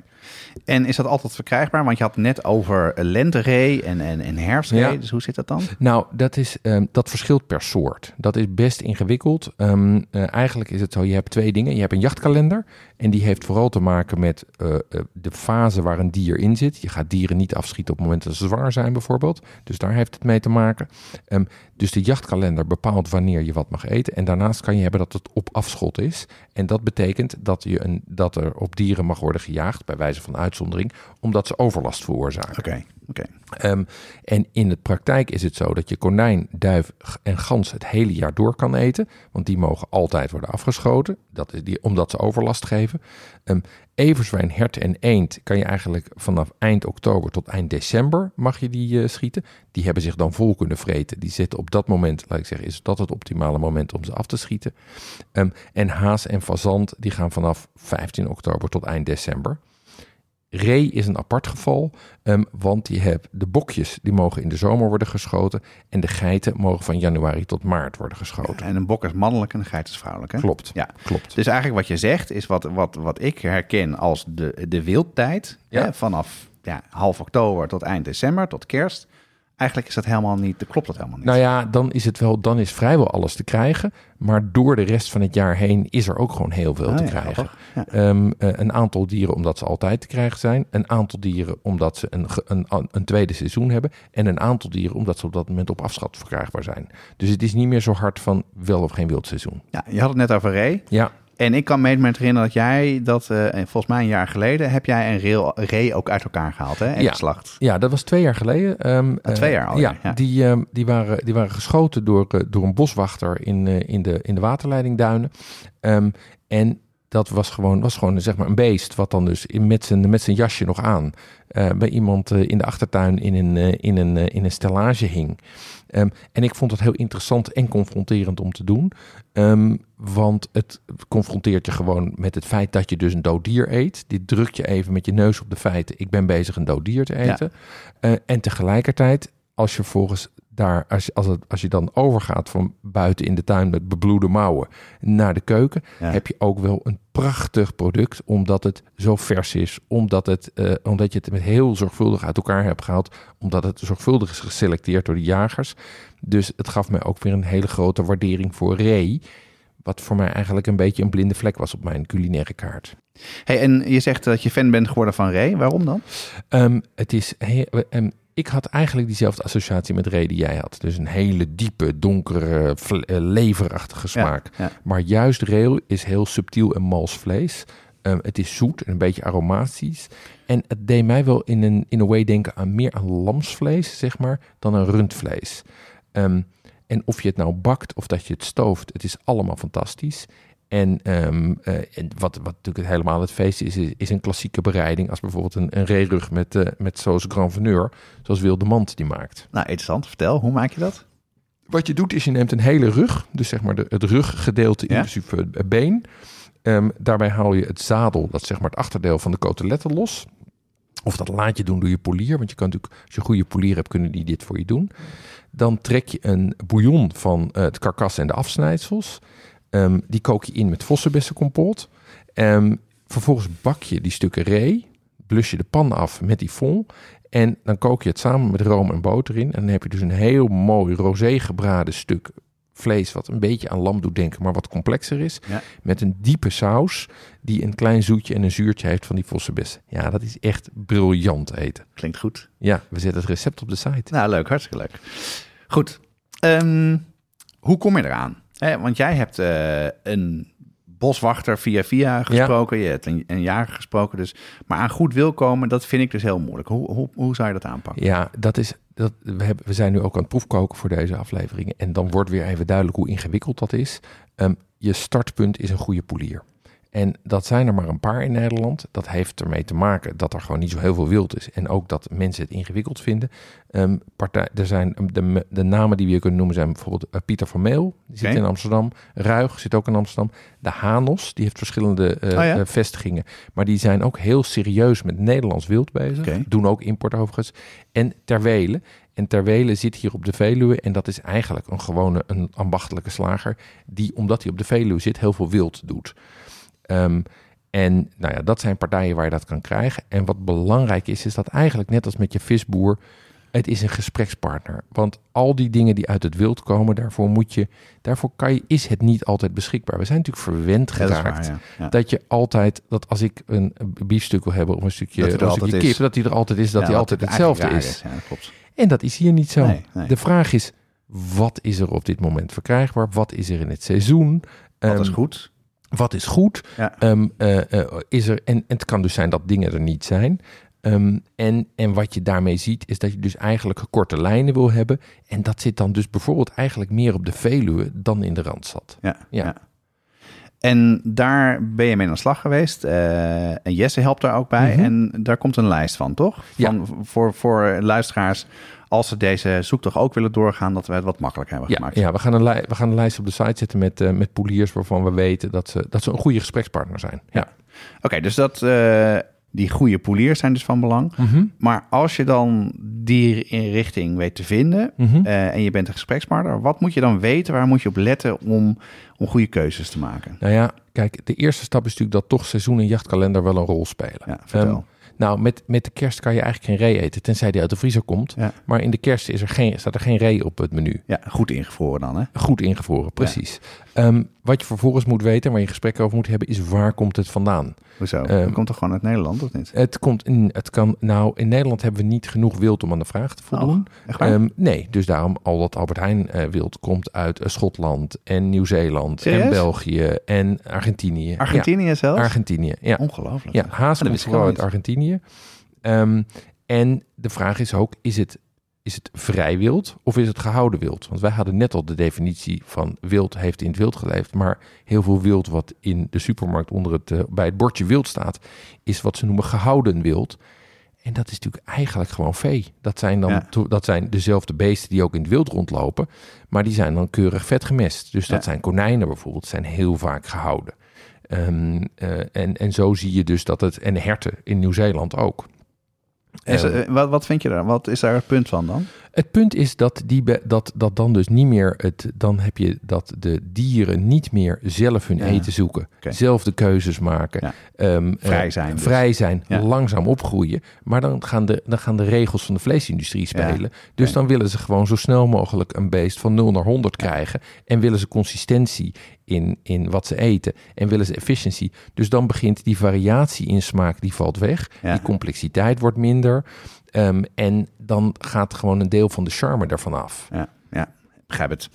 En is dat altijd verkrijgbaar? Want je had net over lenteree en, en, en herfstree. Ja. Dus hoe zit dat dan? Nou, dat, is, ehm, dat verschilt per soort. Dat is best ingewikkeld. Ehm, eh, eigenlijk is het zo, je hebt twee dingen. Je hebt een jachtkalender en die heeft vooral te maken met eh, eh, de fase waar een dier in zit. Je gaat dieren niet afschieten op het moment dat ze zwanger zijn bijvoorbeeld. Dus daar heeft het mee te maken. Ehm, dus de jachtkalender bepaalt wanneer je wat mag eten. En daarnaast kan je hebben dat het op afschot is. En dat betekent dat, je een, dat er op dieren mag worden gejaagd, bij wijze van uitzondering, omdat ze overlast veroorzaken. Oké, Ehm, en in de praktijk is het zo dat je konijn, duif en gans het hele jaar door kan eten. Want die mogen altijd worden afgeschoten, dat is die, omdat ze overlast geven. Ehm everzwijn, hert en eend kan je eigenlijk vanaf eind oktober tot eind december mag je die eh, schieten. Die hebben zich dan vol kunnen vreten. Die zitten op dat moment, laat ik zeggen, is dat het optimale moment om ze af te schieten. Ehm, en haas en fazant die gaan vanaf 15 oktober tot eind december. Ree is een apart geval, ehm, want je hebt de bokjes die mogen in de zomer worden geschoten en de geiten mogen van januari tot maart worden geschoten. En een bok is mannelijk en een geit is vrouwelijk, hè? Klopt, Ja. klopt. Dus eigenlijk wat je zegt is wat, wat, wat ik herken als de, de wildtijd. Ja. Hè, vanaf ja, half oktober tot eind december, tot kerst. Eigenlijk is dat helemaal niet, klopt dat helemaal niet. Nou ja, dan is het wel, dan is vrijwel alles te krijgen, maar door de rest van het jaar heen is er ook gewoon heel veel Ah, te ja, krijgen. Ja. Ehm, eh, een aantal dieren omdat ze altijd te krijgen zijn. Een aantal dieren omdat ze een, een, een tweede seizoen hebben. En een aantal dieren omdat ze op dat moment op afschat verkrijgbaar zijn. Dus het is niet meer zo hard van wel of geen wildseizoen. Ja, je had het net over ree. Ja, En ik kan me met herinneren dat jij dat, eh, volgens mij een jaar geleden, heb jij een rail, ree ook uit elkaar gehaald, hè? En Ja. geslacht. Ja, dat was twee jaar geleden. Ehm, Ah, twee eh, jaar alweer, Ja, ja. Die, ehm, die, waren, die waren geschoten door, eh, door een boswachter in, in, de, in de waterleidingduinen. Ehm, en dat was gewoon, was gewoon zeg maar een beest, wat dan dus met, zijn, met zijn jasje nog aan eh, bij iemand eh, in de achtertuin in een, eh, in een, in een stellage hing. Ehm, en ik vond het heel interessant en confronterend om te doen. Ehm, want het confronteert je gewoon met het feit dat je dus een dood dier eet. Dit drukt je even met je neus op de feiten. Ik ben bezig een dood dier te eten. En tegelijkertijd, als je volgens daar, als je, als, het, als je dan overgaat van buiten in de tuin met bebloede mouwen naar de keuken, Ja. heb je ook wel een prachtig product, omdat het zo vers is, omdat, het, eh, omdat je het met heel zorgvuldig uit elkaar hebt gehaald, omdat het zorgvuldig is geselecteerd door de jagers. Dus het gaf mij ook weer een hele grote waardering voor ree. Wat voor mij eigenlijk een beetje een blinde vlek was op mijn culinaire kaart. Hey, en je zegt dat je fan bent geworden van ree. Waarom dan? Ehm, het is he- ehm, ik had eigenlijk diezelfde associatie met ree die jij had. Dus een hele diepe, donkere, eh, leverachtige smaak. Ja, ja. Maar juist reel is heel subtiel en mals vlees. Ehm, het is zoet en een beetje aromatisch. En het deed mij wel in een, in een way denken aan meer aan lamsvlees, zeg maar, dan aan rundvlees. Ehm, en of je het nou bakt of dat je het stooft, het is allemaal fantastisch. En, ehm, eh, en wat, wat natuurlijk helemaal het feest is, is, is een klassieke bereiding. Als bijvoorbeeld een, een reerug met, eh met sauce grand veneur, zoals Wilde Mand die maakt. Nou, interessant. Vertel, hoe maak je dat? Wat je doet is je neemt een hele rug, dus zeg maar de, het ruggedeelte Ja. inclusief het been. Ehm, daarbij haal je het zadel, dat is zeg maar het achterdeel van de coteletten los. Of dat laat je doen door je polier, want je kan natuurlijk, als je een goede polier hebt, kunnen die dit voor je doen. Dan trek je een bouillon van eh, het karkas en de afsnijdsels. Ehm, die kook je in met vossenbessencompot. Ehm, vervolgens bak je die stukken ree, blus je de pan af met die fond. En dan kook je het samen met room en boter in. En dan heb je dus een heel mooi rosé gebraden stuk vlees... wat een beetje aan lam doet denken, maar wat complexer is. Ja. Met een diepe saus die een klein zoetje en een zuurtje heeft van die vossenbessen. Ja, dat is echt briljant eten. Klinkt goed. Ja, we zetten het recept op de site. Nou, leuk. Hartstikke leuk. Goed. Ehm, hoe kom je eraan? Hè, want jij hebt eh, een boswachter via via gesproken. Je hebt een, een jager gesproken. Dus, maar aan goed wil komen, dat vind ik dus heel moeilijk. Hoe, hoe, hoe zou je dat aanpakken? Ja, dat is, dat, we, hebben, we zijn nu ook aan het proefkoken voor deze afleveringen. En dan wordt weer even duidelijk hoe ingewikkeld dat is. Ehm, je startpunt is een goede polier. En dat zijn er maar een paar in Nederland. Dat heeft ermee te maken dat er gewoon niet zo heel veel wild is. En ook dat mensen het ingewikkeld vinden. Ehm, partij, er zijn um, de, de namen die we hier kunnen noemen zijn bijvoorbeeld eh, Pieter van Meel. Die zit in Amsterdam. Ruig zit ook in Amsterdam. De Hanos, die heeft verschillende eh, Oh ja? eh, vestigingen. Maar die zijn ook heel serieus met Nederlands wild bezig. Doen ook import overigens. En Terwelen. En Terwelen zit hier op de Veluwe. En dat is eigenlijk een gewone een ambachtelijke slager. Die, omdat hij op de Veluwe zit, heel veel wild doet. Ehm, en nou ja, dat zijn partijen waar je dat kan krijgen. En wat belangrijk is, is dat eigenlijk net als met je visboer, het is een gesprekspartner. Want al die dingen die uit het wild komen, daarvoor moet je, daarvoor kan je, is het niet altijd beschikbaar. We zijn natuurlijk verwend dat geraakt. waar, ja. Ja. Dat je altijd, dat als ik een biefstuk wil hebben of een stukje, Dat een stukje kip, dat die er altijd is, dat Ja, die wat altijd hetzelfde is. Dat klopt. En dat is hier niet zo. Nee, nee. De vraag is, wat is er op dit moment verkrijgbaar? Wat is er in het seizoen? Dat Ehm, is goed. Wat is goed? Ja. Ehm, eh, eh, is er, en, en het kan dus zijn dat dingen er niet zijn. Ehm, en, en wat je daarmee ziet, is dat je dus eigenlijk korte lijnen wil hebben. En dat zit dan dus bijvoorbeeld eigenlijk meer op de Veluwe dan in de Randstad. Ja, Ja. ja. En daar ben je mee aan de slag geweest. eh, en Jesse helpt daar ook bij. Mhm. En daar komt een lijst van, toch? Ja. Van, voor, voor luisteraars, als ze deze zoektocht ook willen doorgaan, dat we het wat makkelijker hebben Ja, gemaakt. ja we, gaan een we gaan een lijst op de site zetten met, eh, met poliers waarvan we weten dat ze, dat ze een goede gesprekspartner zijn. Ja. Oké, dus dat, eh, die goede poliers zijn dus van belang. Mhm. Maar als je dan die richting weet te vinden Mhm. eh, en je bent een gesprekspartner, wat moet je dan weten? Waar moet je op letten om, om goede keuzes te maken? Nou ja, kijk, de eerste stap is natuurlijk dat toch seizoen en jachtkalender wel een rol spelen. Ja, vertel. Ehm, nou, met, met de kerst kan je eigenlijk geen ree eten, tenzij die uit de vriezer komt. Ja. Maar in de kerst is er geen, staat er geen ree op het menu. ja, goed ingevroren dan, hè? Goed ingevroren, precies. Ehm, wat je vervolgens moet weten, waar je gesprekken over moet hebben, is waar komt het vandaan? Hoezo? Ehm, dat komt toch gewoon uit Nederland, of niet? Het komt in, het kan, nou, in Nederland hebben we niet genoeg wild om aan de vraag te voldoen. Oh? Ehm, nee, dus daarom al dat Albert Heijn eh, wild komt uit eh, Schotland en Nieuw-Zeeland en? België en Argentinië. Argentinië Ja, zelfs? Argentinië, ja. Ongelooflijk. Ja, haas dat komt vooral uit. Argentinië. Ehm, en de vraag is ook, is het, is het vrij wild of is het gehouden wild? Want wij hadden net al de definitie van wild heeft in het wild geleefd. Maar heel veel wild wat in de supermarkt onder het, eh, bij het bordje wild staat, is wat ze noemen gehouden wild. En dat is natuurlijk eigenlijk gewoon vee. Dat zijn dan Ja. dat zijn dezelfde beesten die ook in het wild rondlopen, maar die zijn dan keurig vet gemest. Dus dat Ja. zijn konijnen bijvoorbeeld, zijn heel vaak gehouden. Ehm, eh, en, en zo zie je dus dat het, en herten in Nieuw-Zeeland ook. Is, eh, wat, wat vind je daar? Wat is daar het punt van dan? Het punt is dat, die dat, dat dan dus niet meer het, dan heb je dat de dieren niet meer zelf hun Ja. eten zoeken, zelf de keuzes maken, Ja. ehm, Vrij eh, zijn dus. vrij zijn, Ja. langzaam opgroeien. Maar dan gaan, de, dan gaan de regels van de vleesindustrie spelen. Dus dan willen ze gewoon zo snel mogelijk een beest van 0 naar 100 krijgen en willen ze consistentie in, in wat ze eten en willen ze efficiëntie. Dus dan begint die variatie in smaak, die valt weg. Die complexiteit wordt minder. Ehm, en dan gaat gewoon een deel van de charme ervan af. Ja, ja, begrijp het.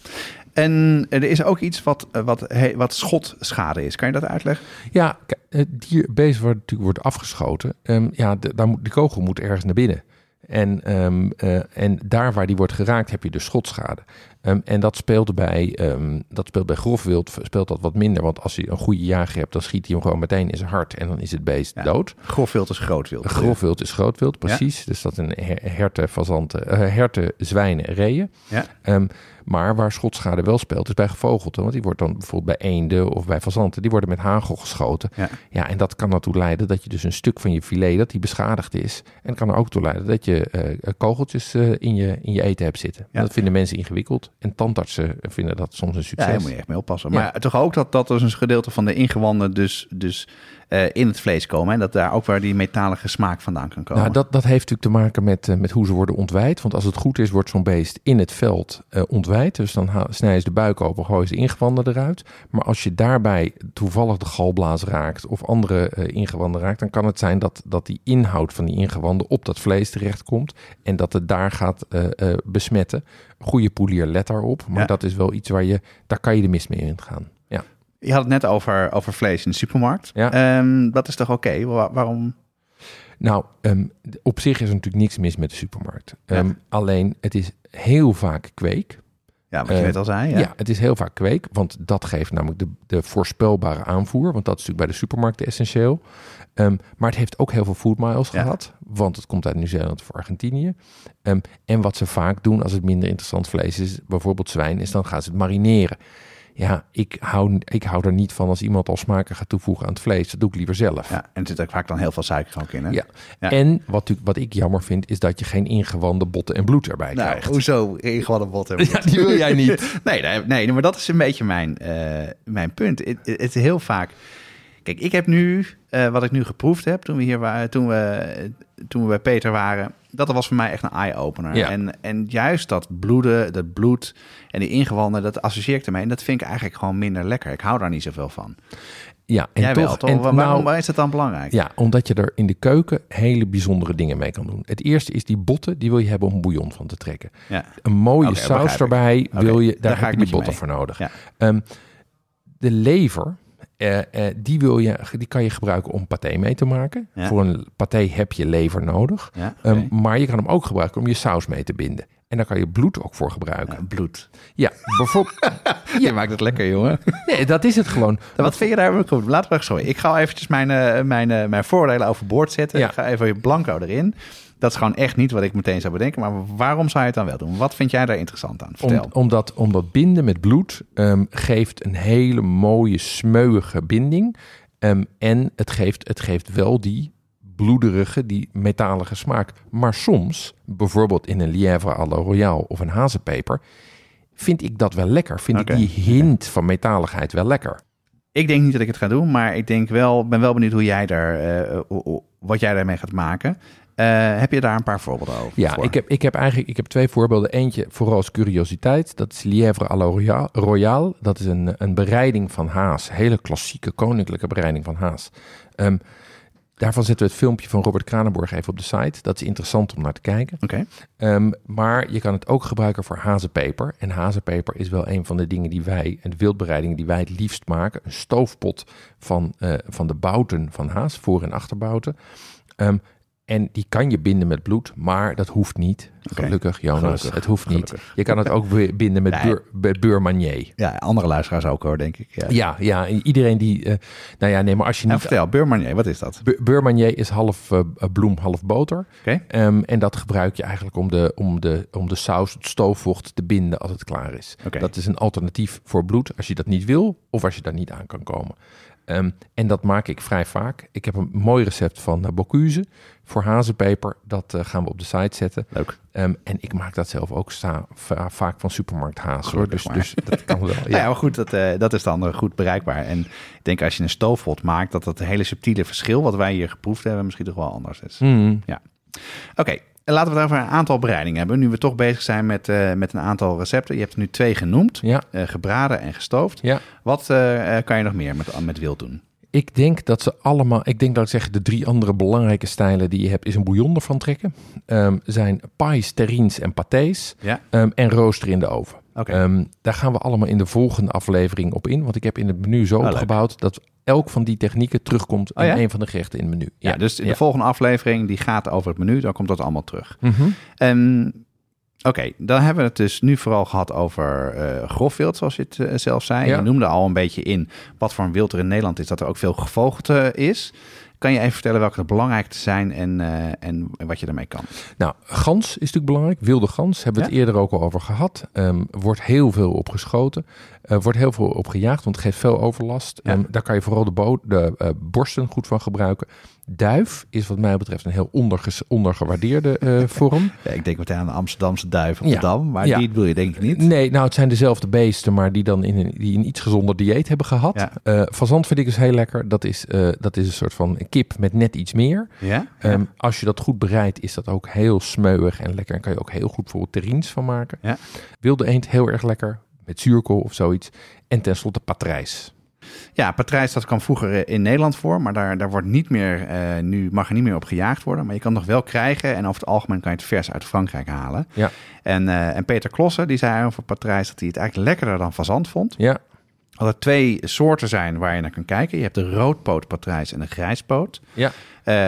En er is ook iets wat, eh, wat, wat schotschade is. Kan je dat uitleggen? Ja, het dier, beest wordt natuurlijk wordt afgeschoten. Ehm, ja, de, daar moet, de kogel moet ergens naar binnen. En, ehm, eh, en daar waar die wordt geraakt, heb je dus schotschade. Ehm, en dat speelt bij, ehm, dat speelt bij grofwild speelt dat wat minder. Want als je een goede jager hebt, dan schiet hij hem gewoon meteen in zijn hart. En dan is het beest Ja. dood. Grof wild is groot wild. Grofwild is grootwild, precies. Dus dat zijn her- herten, fazanten, eh, herten, zwijnen, reeën. Ja. Ehm, maar waar schotschade wel speelt, is bij gevogelte. Want die wordt dan bijvoorbeeld bij eenden of bij fazanten, die worden met hagel geschoten. Ja. Ja, en dat kan ertoe leiden dat je dus een stuk van je filet, dat die beschadigd is. En kan er ook toe leiden dat je eh, kogeltjes eh, in, je, in je eten hebt zitten. Ja. Dat vinden mensen ingewikkeld. En tandartsen vinden dat soms een Ja, succes. daar moet je echt mee oppassen. Ja. Maar toch ook dat, dat er een gedeelte van de ingewanden dus, dus eh, in het vlees komen. En dat daar ook waar die metalige smaak vandaan kan komen. Nou, dat, dat heeft natuurlijk te maken met, eh, met hoe ze worden ontwijd. Want als het goed is, wordt zo'n beest in het veld eh ontwijd. Dus dan snijden ze de buik open, gooien ze de ingewanden eruit. Maar als je daarbij toevallig de galblaas raakt of andere ingewanden raakt... dan kan het zijn dat, dat die inhoud van die ingewanden op dat vlees terechtkomt... en dat het daar gaat besmetten. Goede poelier, let daarop. Maar Ja. dat is wel iets waar je... daar kan je de mist mee ingaan. Ja. Je had het net over, over vlees in de supermarkt. Ja. Ehm, dat is toch oké? Wa- waarom? Nou, ehm, op zich is er natuurlijk niks mis met de supermarkt. Ja. Ehm, Alleen, het is heel vaak kweek. Ja, wat je Eh, net al zei. Ja. Ja. het is heel vaak kweek, want dat geeft namelijk de, de voorspelbare aanvoer. Want dat is natuurlijk bij de supermarkten essentieel. Maar het heeft ook heel veel food miles Ja. gehad, want het komt uit Nieuw-Zeeland of Argentinië. En wat ze vaak doen als het minder interessant vlees is, bijvoorbeeld zwijn, is dan gaan ze het marineren. Ja, ik hou, ik hou er niet van als iemand al smaken gaat toevoegen aan het vlees. Dat doe ik liever zelf. Ja, en er zit ook vaak dan heel veel suiker ook in. Hè? Ja. Ja. En wat, wat ik jammer vind, is dat je geen ingewanden botten en bloed erbij Nou, krijgt. hoezo ingewanden bot hebben? Ja, die wil jij niet. nee, nee, nee, maar dat is een beetje mijn, eh, mijn punt. Het is heel vaak... Kijk, ik heb nu, eh, wat ik nu geproefd heb toen we hier waren, toen we, toen we bij Peter waren, dat was voor mij echt een eye-opener. Ja. En, en juist dat bloeden, dat bloed en die ingewanden, dat associeer ik ermee. En dat vind ik eigenlijk gewoon minder lekker. Ik hou daar niet zoveel van. Ja, en Jij toch, wel, toch? En, Waar- waarom nou, is het dan belangrijk? Ja, omdat je er in de keuken hele bijzondere dingen mee kan doen. Het eerste is die botten, die wil je hebben om bouillon van te trekken. Ja. Een mooie saus erbij, wil je, daar heb ik je die botten mee. voor nodig. Ja. Ehm, de lever, eh, eh, die, wil je, die kan je gebruiken om paté mee te maken. Ja. Voor een paté heb je lever nodig. Ja, Ehm, maar je kan hem ook gebruiken om je saus mee te binden. En daar kan je bloed ook voor gebruiken. Ja, bloed. Ja, bijvoorbeeld. Je maakt het lekker, jongen. nee, dat is het gewoon. Wat vind je daar goed? Laten we sorry. Ik ga eventjes mijn, eh, mijn, mijn voordelen overboord zetten. Ik ga even blanco erin. Dat is gewoon echt niet wat ik meteen zou bedenken. Maar waarom zou je het dan wel doen? Wat vind jij daar interessant aan? Vertel. Om, omdat, omdat binden met bloed ehm, geeft een hele mooie, smeuïge binding. Ehm, en het geeft, het geeft wel die bloederige, die metalige smaak. Maar soms, bijvoorbeeld in een lièvre à la royale of een hazenpeper... vind ik dat wel lekker. Vind ik die hint van metaligheid wel lekker. Ik denk niet dat ik het ga doen, maar ik denk wel, ben wel benieuwd hoe jij daar, eh, hoe- wat jij daarmee gaat maken. Eh, heb je daar een paar voorbeelden over? Ja, voor? ik heb, ik heb eigenlijk ik heb twee voorbeelden. Eentje vooral als curiositeit. Dat is Lièvre à la Roya- Royale. Dat is een, een bereiding van haas. Hele klassieke koninklijke bereiding van haas. Ehm, daarvan zetten we het filmpje van Robert Kranenborg even op de site. Dat is interessant om naar te kijken. Oké, Ehm, maar je kan het ook gebruiken voor hazenpeper. En hazenpeper is wel een van de dingen die wij, en de wildbereidingen die wij het liefst maken. Een stoofpot van, eh, van de bouten van haas, voor- en achterbouten. Ehm, en die kan je binden met bloed, maar dat hoeft niet. Gelukkig, Jonas. Gelukkig, Het hoeft niet. gelukkig. Je kan het ook binden met Nee. beur, met beurmanier. ja, andere luisteraars ook hoor, denk ik. Ja. Ja, ja, iedereen die... eh, nou ja, nee, maar als je En niet... vertel, Beurmanier, wat is dat? Be- Beurmanier is half eh, bloem, half boter. Oké. Ehm, en dat gebruik je eigenlijk om de, om, de, om de saus, het stoofvocht te binden als het klaar is. Oké. Dat is een alternatief voor bloed als je dat niet wil of als je daar niet aan kan komen. Ehm, en dat maak ik vrij vaak. Ik heb een mooi recept van uh, Bocuse voor hazenpeper. Dat eh, gaan we op de site zetten. Leuk. Ehm, en ik maak dat zelf ook sta, va- vaak van supermarkt haas. Hoor. Gelukkig Dus, dus dat kan wel. Ja, Ja. maar goed, dat, eh, dat is dan eh, goed bereikbaar. En ik denk als je een stoofvot maakt, dat dat hele subtiele verschil wat wij hier geproefd hebben, misschien toch wel anders is. Mm. Oké, laten we over een aantal bereidingen hebben. Nu we toch bezig zijn met, eh, met een aantal recepten. Je hebt er nu twee genoemd, ja. eh, gebraden en gestoofd. Ja. Wat eh, eh, kan je nog meer met, met wild doen? Ik denk dat ze allemaal, ik denk dat ik zeg de drie andere belangrijke stijlen die je hebt, is een bouillon ervan trekken. Ehm, zijn pies, terrines en pâtés. Ja. Ehm, en rooster in de oven. Ehm, daar gaan we allemaal in de volgende aflevering op in. Want ik heb in het menu zo Oh, opgebouwd dat elk van die technieken terugkomt Oh, in ja? een van de gerechten in het menu. ja, dus in de volgende aflevering, die gaat over het menu, dan komt dat allemaal terug. Mhm. Ehm, Oké, dan hebben we het dus nu vooral gehad over eh grofwild, zoals je het eh, zelf zei. Ja. Je noemde al een beetje in wat voor een wild er in Nederland is, dat er ook veel gevogelte is. Kan je even vertellen welke er belangrijk zijn en, eh, en wat je daarmee kan? Nou, gans is natuurlijk belangrijk. Wilde gans hebben we het eerder ook al over gehad. Ehm wordt heel veel op geschoten. Er wordt heel veel op gejaagd, want het geeft veel overlast. Ja. Ehm, daar kan je vooral de, de eh, borsten goed van gebruiken. Duif is wat mij betreft een heel ondergewaardeerde eh, vorm. Ja, ik denk meteen aan de Amsterdamse duif op Ja. de Dam, maar Ja. die wil je denk ik niet. Nee, nou het zijn dezelfde beesten, maar die dan in een, die een iets gezonder dieet hebben gehad. Ja. Eh fazant vind ik dus heel lekker. Dat is, eh, dat is een soort van kip met net iets meer. Ja? Ehm, als je dat goed bereidt, is dat ook heel smeuig en lekker. En kan je ook heel goed bijvoorbeeld terrines van maken. Ja. Wilde eend, heel erg lekker. Met zuurkool of zoiets. En tenslotte patrijs. Ja, patrijs, dat kwam vroeger eh, in Nederland voor, maar daar, daar wordt niet meer, eh, nu mag er niet meer op gejaagd worden. Maar je kan het nog wel krijgen en over het algemeen kan je het vers uit Frankrijk halen. Ja. En, eh, en Peter Klossen, die zei over patrijs dat hij het eigenlijk lekkerder dan fazant vond. Ja, Dat er twee soorten zijn waar je naar kan kijken. Je hebt de roodpoot patrijs en de grijspoot. ja,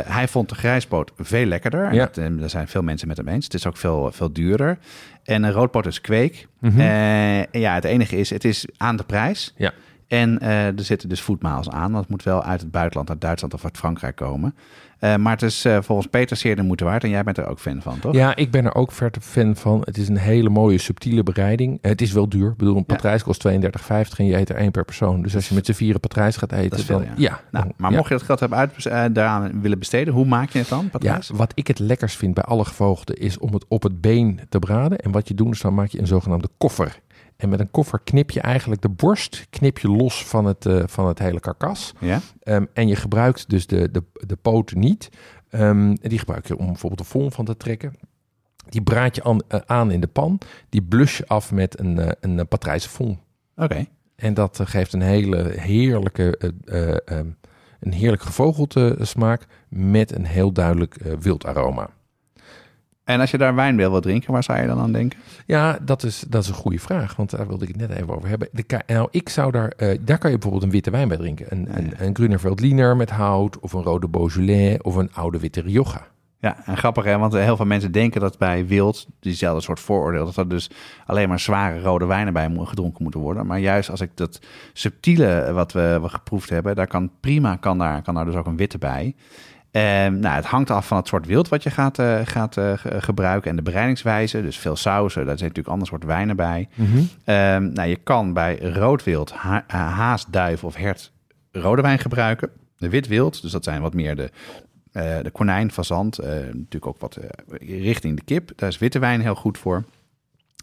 hij vond de grijspoot veel lekkerder. En Ja. dat, eh, daar zijn veel mensen met hem eens. Het is ook veel, veel duurder. En een roodpoot is kweek. En ja, het enige is, het is aan de prijs. Ja. En eh, er zitten dus voetmaals aan. Het moet wel uit het buitenland, uit Duitsland of uit Frankrijk komen. Eh, maar het is eh, volgens Peter zeer de moeite waard. En jij bent er ook fan van, toch? ja, ik ben er ook ver te fan van. Het is een hele mooie, subtiele bereiding. Het is wel duur. Ik bedoel, een Ja. patrijs kost 32,50 en je eet er één per persoon. Dus als je met z'n vieren patrijs gaat eten, Dat veel, dan... ja. Nou, dan- maar ja. mocht je dat geld hebben uit, eh, daaraan willen besteden, hoe maak je het dan, Ja, patrijs? wat ik het lekkerst vind bij alle gevogelte is om het op het been te braden. En wat je doet is dan maak je een zogenaamde koffer. En met een koffer knip je eigenlijk de borst knip je los van het, eh, van het hele karkas. Ja? Ehm, en je gebruikt dus de, de, de poten niet. Ehm, en die gebruik je om bijvoorbeeld de vol van te trekken. Die braad je aan, eh, aan in de pan. Die blus je af met een, eh, een, patrijse fond. Oké. En dat geeft een hele heerlijke, eh, eh, ehm, een heerlijk gevogelte smaak met een heel duidelijk wild aroma. En als je daar wijn wil drinken, waar zou je dan aan denken? Ja, dat is, dat is een goede vraag, want daar wilde ik het net even over hebben. De, nou, ik zou daar, eh, daar kan je bijvoorbeeld een witte wijn bij drinken. Een, Ja, een, ja. een Gruner Veltliner met hout, of een rode Beaujolais, of een oude witte Rioja. Ja, en grappig hè, want heel veel mensen denken dat bij wild, diezelfde soort vooroordeel, dat er dus alleen maar zware rode wijnen bij gedronken moeten worden. Maar juist als ik dat subtiele wat we, we geproefd hebben, daar kan prima, kan daar, kan daar dus ook een witte bij. En nou, het hangt af van het soort wild wat je gaat, eh, gaat eh, ge- gebruiken en de bereidingswijze. Dus veel sauzen, daar zit natuurlijk ander soort wijnen bij. Ehm, nou, je kan bij rood wild, ha eh, haas, duif of hert rode wijn gebruiken. De wit wild, dus dat zijn wat meer de, eh, de konijn, fazant. natuurlijk ook wat richting de kip. Daar is witte wijn heel goed voor.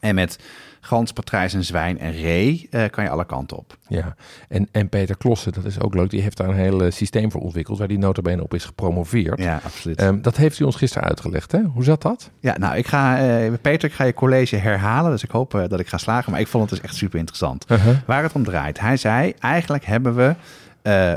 En met gans, patrijs en zwijn en ree eh, kan je alle kanten op. Ja, en, en Peter Klossen, dat is ook leuk, die heeft daar een heel eh, systeem voor ontwikkeld, waar die notabene op is gepromoveerd. Ja, absoluut. Ehm, dat heeft u ons gisteren uitgelegd, hè? Hoe zat dat? Ja, nou, ik ga, eh, Peter, ik ga je college herhalen, dus ik hoop dat ik ga slagen. Maar ik vond het dus echt super interessant. Uh-huh. Waar het om draait. Hij zei, eigenlijk hebben we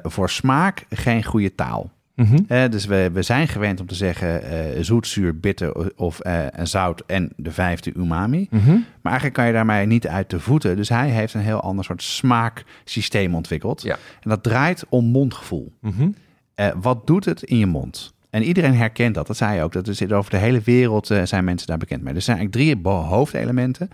voor smaak geen goede taal. Mhm. Eh, dus we, we zijn gewend om te zeggen eh, zoet, zuur, bitter of eh, en zout en de vijfde umami. Mhm. Maar eigenlijk kan je daarmee niet uit de voeten. Dus hij heeft een heel ander soort smaaksysteem ontwikkeld. Ja. En dat draait om mondgevoel. Mhm. Eh, wat doet het in je mond? En iedereen herkent dat. Dat zei je ook. Dat is over de hele wereld zijn mensen daar bekend mee. Er zijn eigenlijk drie hoofdelementen.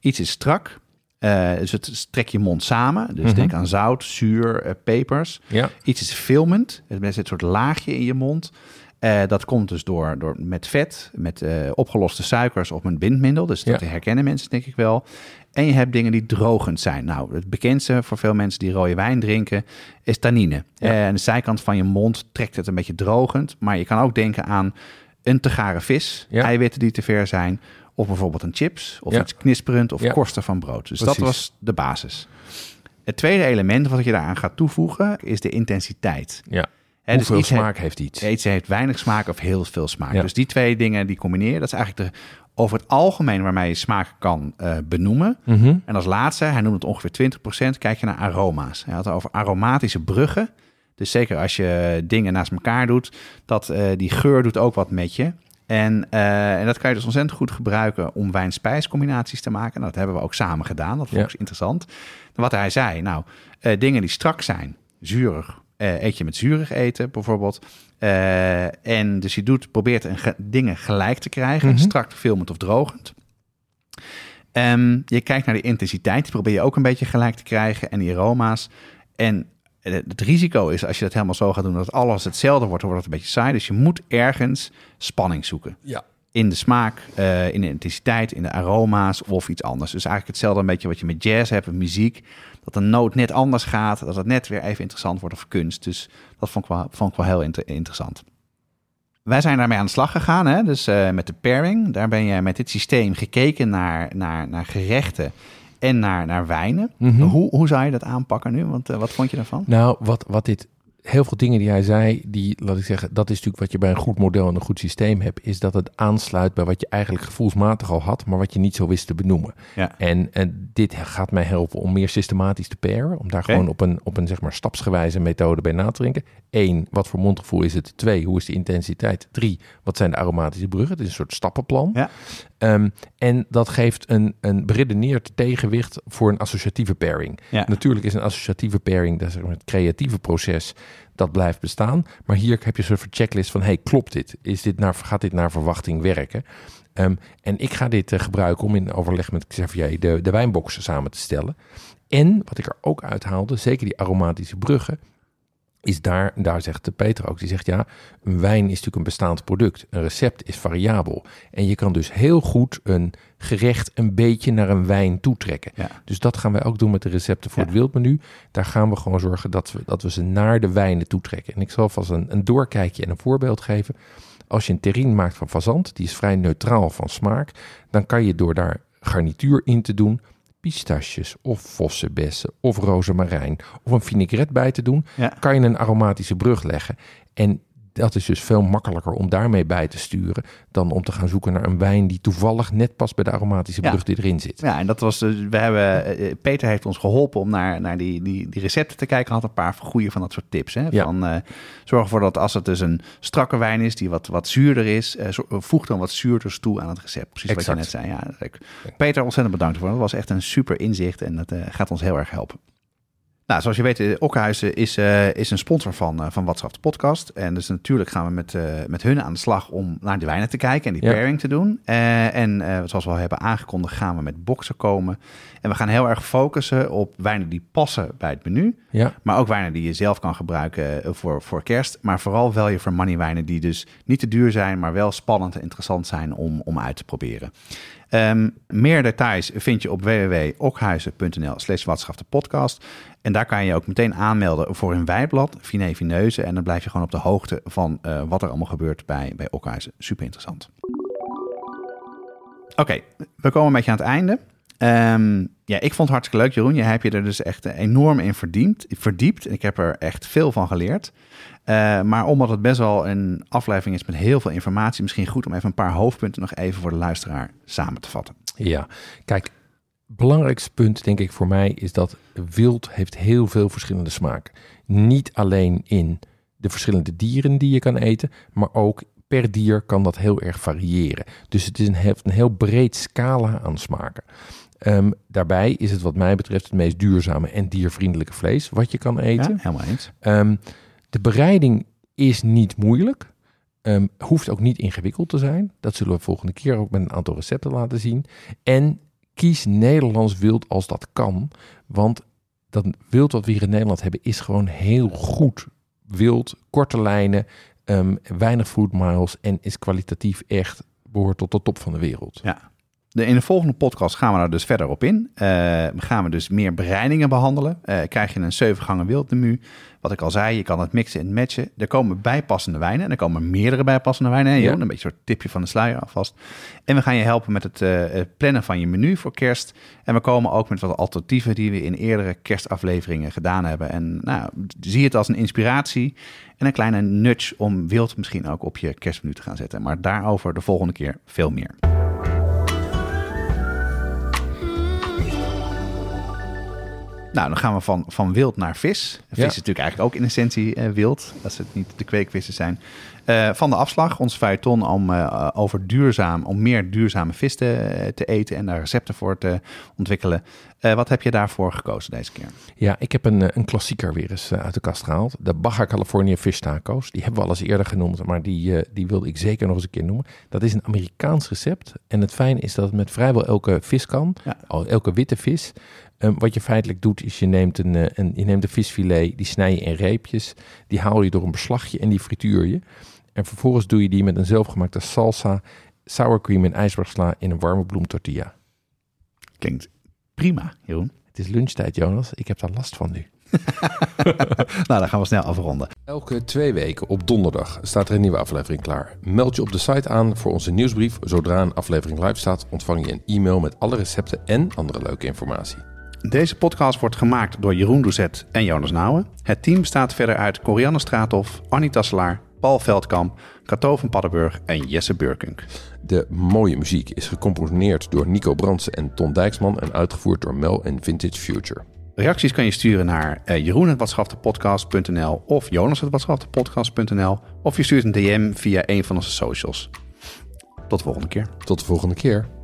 Iets is strak. Eh, dus het trek je mond samen. Dus Mhm. denk aan zout, zuur, eh, pepers. Ja. Iets is filmend. Er zit een soort laagje in je mond. Eh, dat komt dus door, door met vet, met opgeloste suikers of met bindmiddel. Dus dat Ja. herkennen mensen denk ik wel. En je hebt dingen die drogend zijn. Nou, het bekendste voor veel mensen die rode wijn drinken is tannine. Ja. Aan de zijkant van je mond trekt het een beetje drogend. Maar je kan ook denken aan een te gare vis, eiwitten die te ver zijn. Of bijvoorbeeld een chips, of Ja. iets knisperend, of korsten van brood. Dus Precies. dat was de basis. Het tweede element wat je daaraan gaat toevoegen is de intensiteit. ja. Dus Hoeveel iets heeft- smaak heeft iets? Iets heeft weinig smaak of heel veel smaak. Ja. Dus die twee dingen die combineer je. Dat is eigenlijk de, over het algemeen waarmee je smaak kan eh, benoemen. Mhm. En als laatste, hij noemt het ongeveer 20%, kijk je naar aroma's. Hij had het over aromatische bruggen. Dus zeker als je dingen naast elkaar doet, dat eh, die geur doet ook wat met je. En, eh, en dat kan je dus ontzettend goed gebruiken om wijn-spijscombinaties te maken. Nou, dat hebben we ook samen gedaan. Dat vond ik Ja. interessant. Wat hij zei, nou, eh, dingen die strak zijn, zuurig, eh, eet je met zuurig eten bijvoorbeeld. En dus je doet, probeert een ge- dingen gelijk te krijgen, Mhm. strak, filmend of drogend. Ehm, je kijkt naar de intensiteit, die probeer je ook een beetje gelijk te krijgen en die aroma's. En het risico is, als je dat helemaal zo gaat doen, dat alles hetzelfde wordt, dan wordt het een beetje saai. Dus je moet ergens spanning zoeken. Ja. In de smaak, eh, in de intensiteit, in de aroma's of iets anders. Dus eigenlijk hetzelfde een beetje wat je met jazz hebt, met muziek. Dat een noot net anders gaat, dat het net weer even interessant wordt of kunst. Dus dat vond ik wel, vond ik wel heel inter- interessant. Wij zijn daarmee aan de slag gegaan, hè? dus eh, met de pairing. Daar ben je met dit systeem gekeken naar, naar, naar gerechten en naar, naar wijnen. Mhm. Hoe, hoe zou je dat aanpakken nu? Want eh, wat vond je daarvan? Nou, wat, wat dit. Heel veel dingen die hij zei, die, laat ik zeggen, dat is natuurlijk wat je bij een goed model en een goed systeem hebt, is dat het aansluit bij wat je eigenlijk gevoelsmatig al had, maar wat je niet zo wist te benoemen. Ja. En, en dit gaat mij helpen om meer systematisch te pairen, om daar gewoon op een, op een zeg maar stapsgewijze methode bij na te denken. Eén, wat voor mondgevoel is het? Twee, hoe is de intensiteit? Drie, wat zijn de aromatische bruggen? Het is een soort stappenplan. Ja. Ehm, en dat geeft een, een beredeneerd tegenwicht voor een associatieve pairing. Ja. Natuurlijk is een associatieve pairing, dat is het creatieve proces, dat blijft bestaan. Maar hier heb je een soort checklist van, hey, klopt dit? Is dit naar, gaat dit naar verwachting werken? Ehm, en ik ga dit eh, gebruiken om in overleg met Xavier de, de wijnbox samen te stellen. En wat ik er ook uithaalde, zeker die aromatische bruggen, is daar, daar zegt Peter ook, die zegt ja, een wijn is natuurlijk een bestaand product. Een recept is variabel. En je kan dus heel goed een gerecht een beetje naar een wijn toetrekken. Ja. Dus dat gaan wij ook doen met de recepten voor Ja. het wildmenu. Daar gaan we gewoon zorgen dat we, dat we ze naar de wijnen toetrekken. En ik zal vast een, een doorkijkje en een voorbeeld geven. Als je een terrine maakt van fazant, die is vrij neutraal van smaak, dan kan je door daar garnituur in te doen, pistaches of vossenbessen of rozemarijn of een vinaigrette bij te doen, Ja. kan je een aromatische brug leggen. En dat is dus veel makkelijker om daarmee bij te sturen dan om te gaan zoeken naar een wijn die toevallig net past bij de aromatische Ja. brug die erin zit. Ja, en dat was dus, we hebben, eh, Peter heeft ons geholpen om naar, naar die, die, die recepten te kijken. Had een paar goede van dat soort tips. Hè? Ja. Van, eh, zorg ervoor dat als het dus een strakke wijn is, die wat, wat zuurder is, eh, voeg dan wat zuurders toe aan het recept. Precies wat je net zei. Ja. Peter, ontzettend bedankt voor. Dat was echt een super inzicht en dat gaat ons heel erg helpen. Nou, zoals je weet, eh, Okkenhuizen is, eh, is een sponsor van, uh, van Watschaf de podcast. En dus natuurlijk gaan we met, met hun aan de slag om naar de wijnen te kijken en die Ja. pairing te doen. En zoals we al hebben aangekondigd, gaan we met boxen komen. En we gaan heel erg focussen op wijnen die passen bij het menu. Ja, Maar ook wijnen die je zelf kan gebruiken voor, voor kerst. Maar vooral value for money wijnen die dus niet te duur zijn, maar wel spannend en interessant zijn om, om uit te proberen. Ehm, meer details vind je op www.okhuizen.nl slash watschaf de podcast. En daar kan je ook meteen aanmelden voor een wijblad, Finet Vineuze. En dan blijf je gewoon op de hoogte van eh, wat er allemaal gebeurt bij, bij. Super interessant. Oké, we komen een beetje aan het einde. Ehm, ja, ik vond het hartstikke leuk, Jeroen. Je hebt je er dus echt enorm in verdiept. verdiept. Ik heb er echt veel van geleerd. Uh, maar omdat het best wel een aflevering is met heel veel informatie, misschien goed om even een paar hoofdpunten nog even voor de luisteraar samen te vatten. Ja, kijk, belangrijkste punt denk ik voor mij is dat wild heeft heel veel verschillende smaken. Niet alleen in de verschillende dieren die je kan eten, maar ook per dier kan dat heel erg variëren. Dus het is een, heeft een heel breed scala aan smaken. Um, daarbij is het wat mij betreft het meest duurzame en diervriendelijke vlees wat je kan eten. Ja, helemaal eens. Um, de bereiding is niet moeilijk. Um, hoeft ook niet ingewikkeld te zijn. Dat zullen we volgende keer ook met een aantal recepten laten zien. En kies Nederlands wild als dat kan. Want dat wild wat we hier in Nederland hebben is gewoon heel goed wild, korte lijnen, um, weinig food miles en is kwalitatief echt behoort tot de top van de wereld. Ja. In de volgende podcast gaan we daar dus verder op in. Uh, gaan we dus meer bereidingen behandelen. Uh, krijg je een 7 gangen wildmenu. Wat ik al zei, je kan het mixen en matchen. Er komen bijpassende wijnen. En er komen meerdere bijpassende wijnen. Hè, ja. Een beetje een soort tipje van de sluier alvast. En we gaan je helpen met het uh, plannen van je menu voor kerst. En we komen ook met wat alternatieven die we in eerdere kerstafleveringen gedaan hebben. En nou, zie het als een inspiratie en een kleine nudge om wild misschien ook op je kerstmenu te gaan zetten. Maar daarover de volgende keer veel meer. Nou, dan gaan we van, van wild naar vis. Vis ja. is natuurlijk eigenlijk ook in essentie uh, wild, als het niet de kweekvissen zijn. Uh, van de afslag, ons feuilleton om uh, over duurzaam, om meer duurzame vis te, te, eten en daar recepten voor te ontwikkelen. Wat heb je daarvoor gekozen deze keer? Ja, ik heb een, een klassieker weer eens uit de kast gehaald. De Baja California Fish Tacos. Die hebben we al eens eerder genoemd, maar die, die wilde ik zeker nog eens een keer noemen. Dat is een Amerikaans recept. En het fijne is dat het met vrijwel elke vis kan. Ja. Elke witte vis. Um, wat je feitelijk doet, is je neemt een, een, je neemt een visfilet, die snij je in reepjes, die haal je door een beslagje en die frituur je. En vervolgens doe je die met een zelfgemaakte salsa, sour cream en ijsbergsla in een warme bloemtortilla. Klinkt prima, Jeroen. Het is lunchtijd, Jonas. Ik heb daar last van nu. nou, dan gaan we snel afronden. Elke twee weken op donderdag staat er een nieuwe aflevering klaar. Meld je op de site aan voor onze nieuwsbrief. Zodra een aflevering live staat, ontvang je een e-mail met alle recepten en andere leuke informatie. Deze podcast wordt gemaakt door Jeroen Doezet en Jonas Nouwen. Het team bestaat verder uit Corianne Straathof, Annie Tasselaar, Paul Veldkamp, Kato van Paddenburg en Jesse Burkunk. De mooie muziek is gecomponeerd door Nico Brandsen en Ton Dijksman en uitgevoerd door Mel en Vintage Future. Reacties kan je sturen naar uh, jeroen.watschaftepodcast.nl of jonas.watschaftepodcast.nl of je stuurt een DM via een van onze socials. Tot de volgende keer. Tot de volgende keer.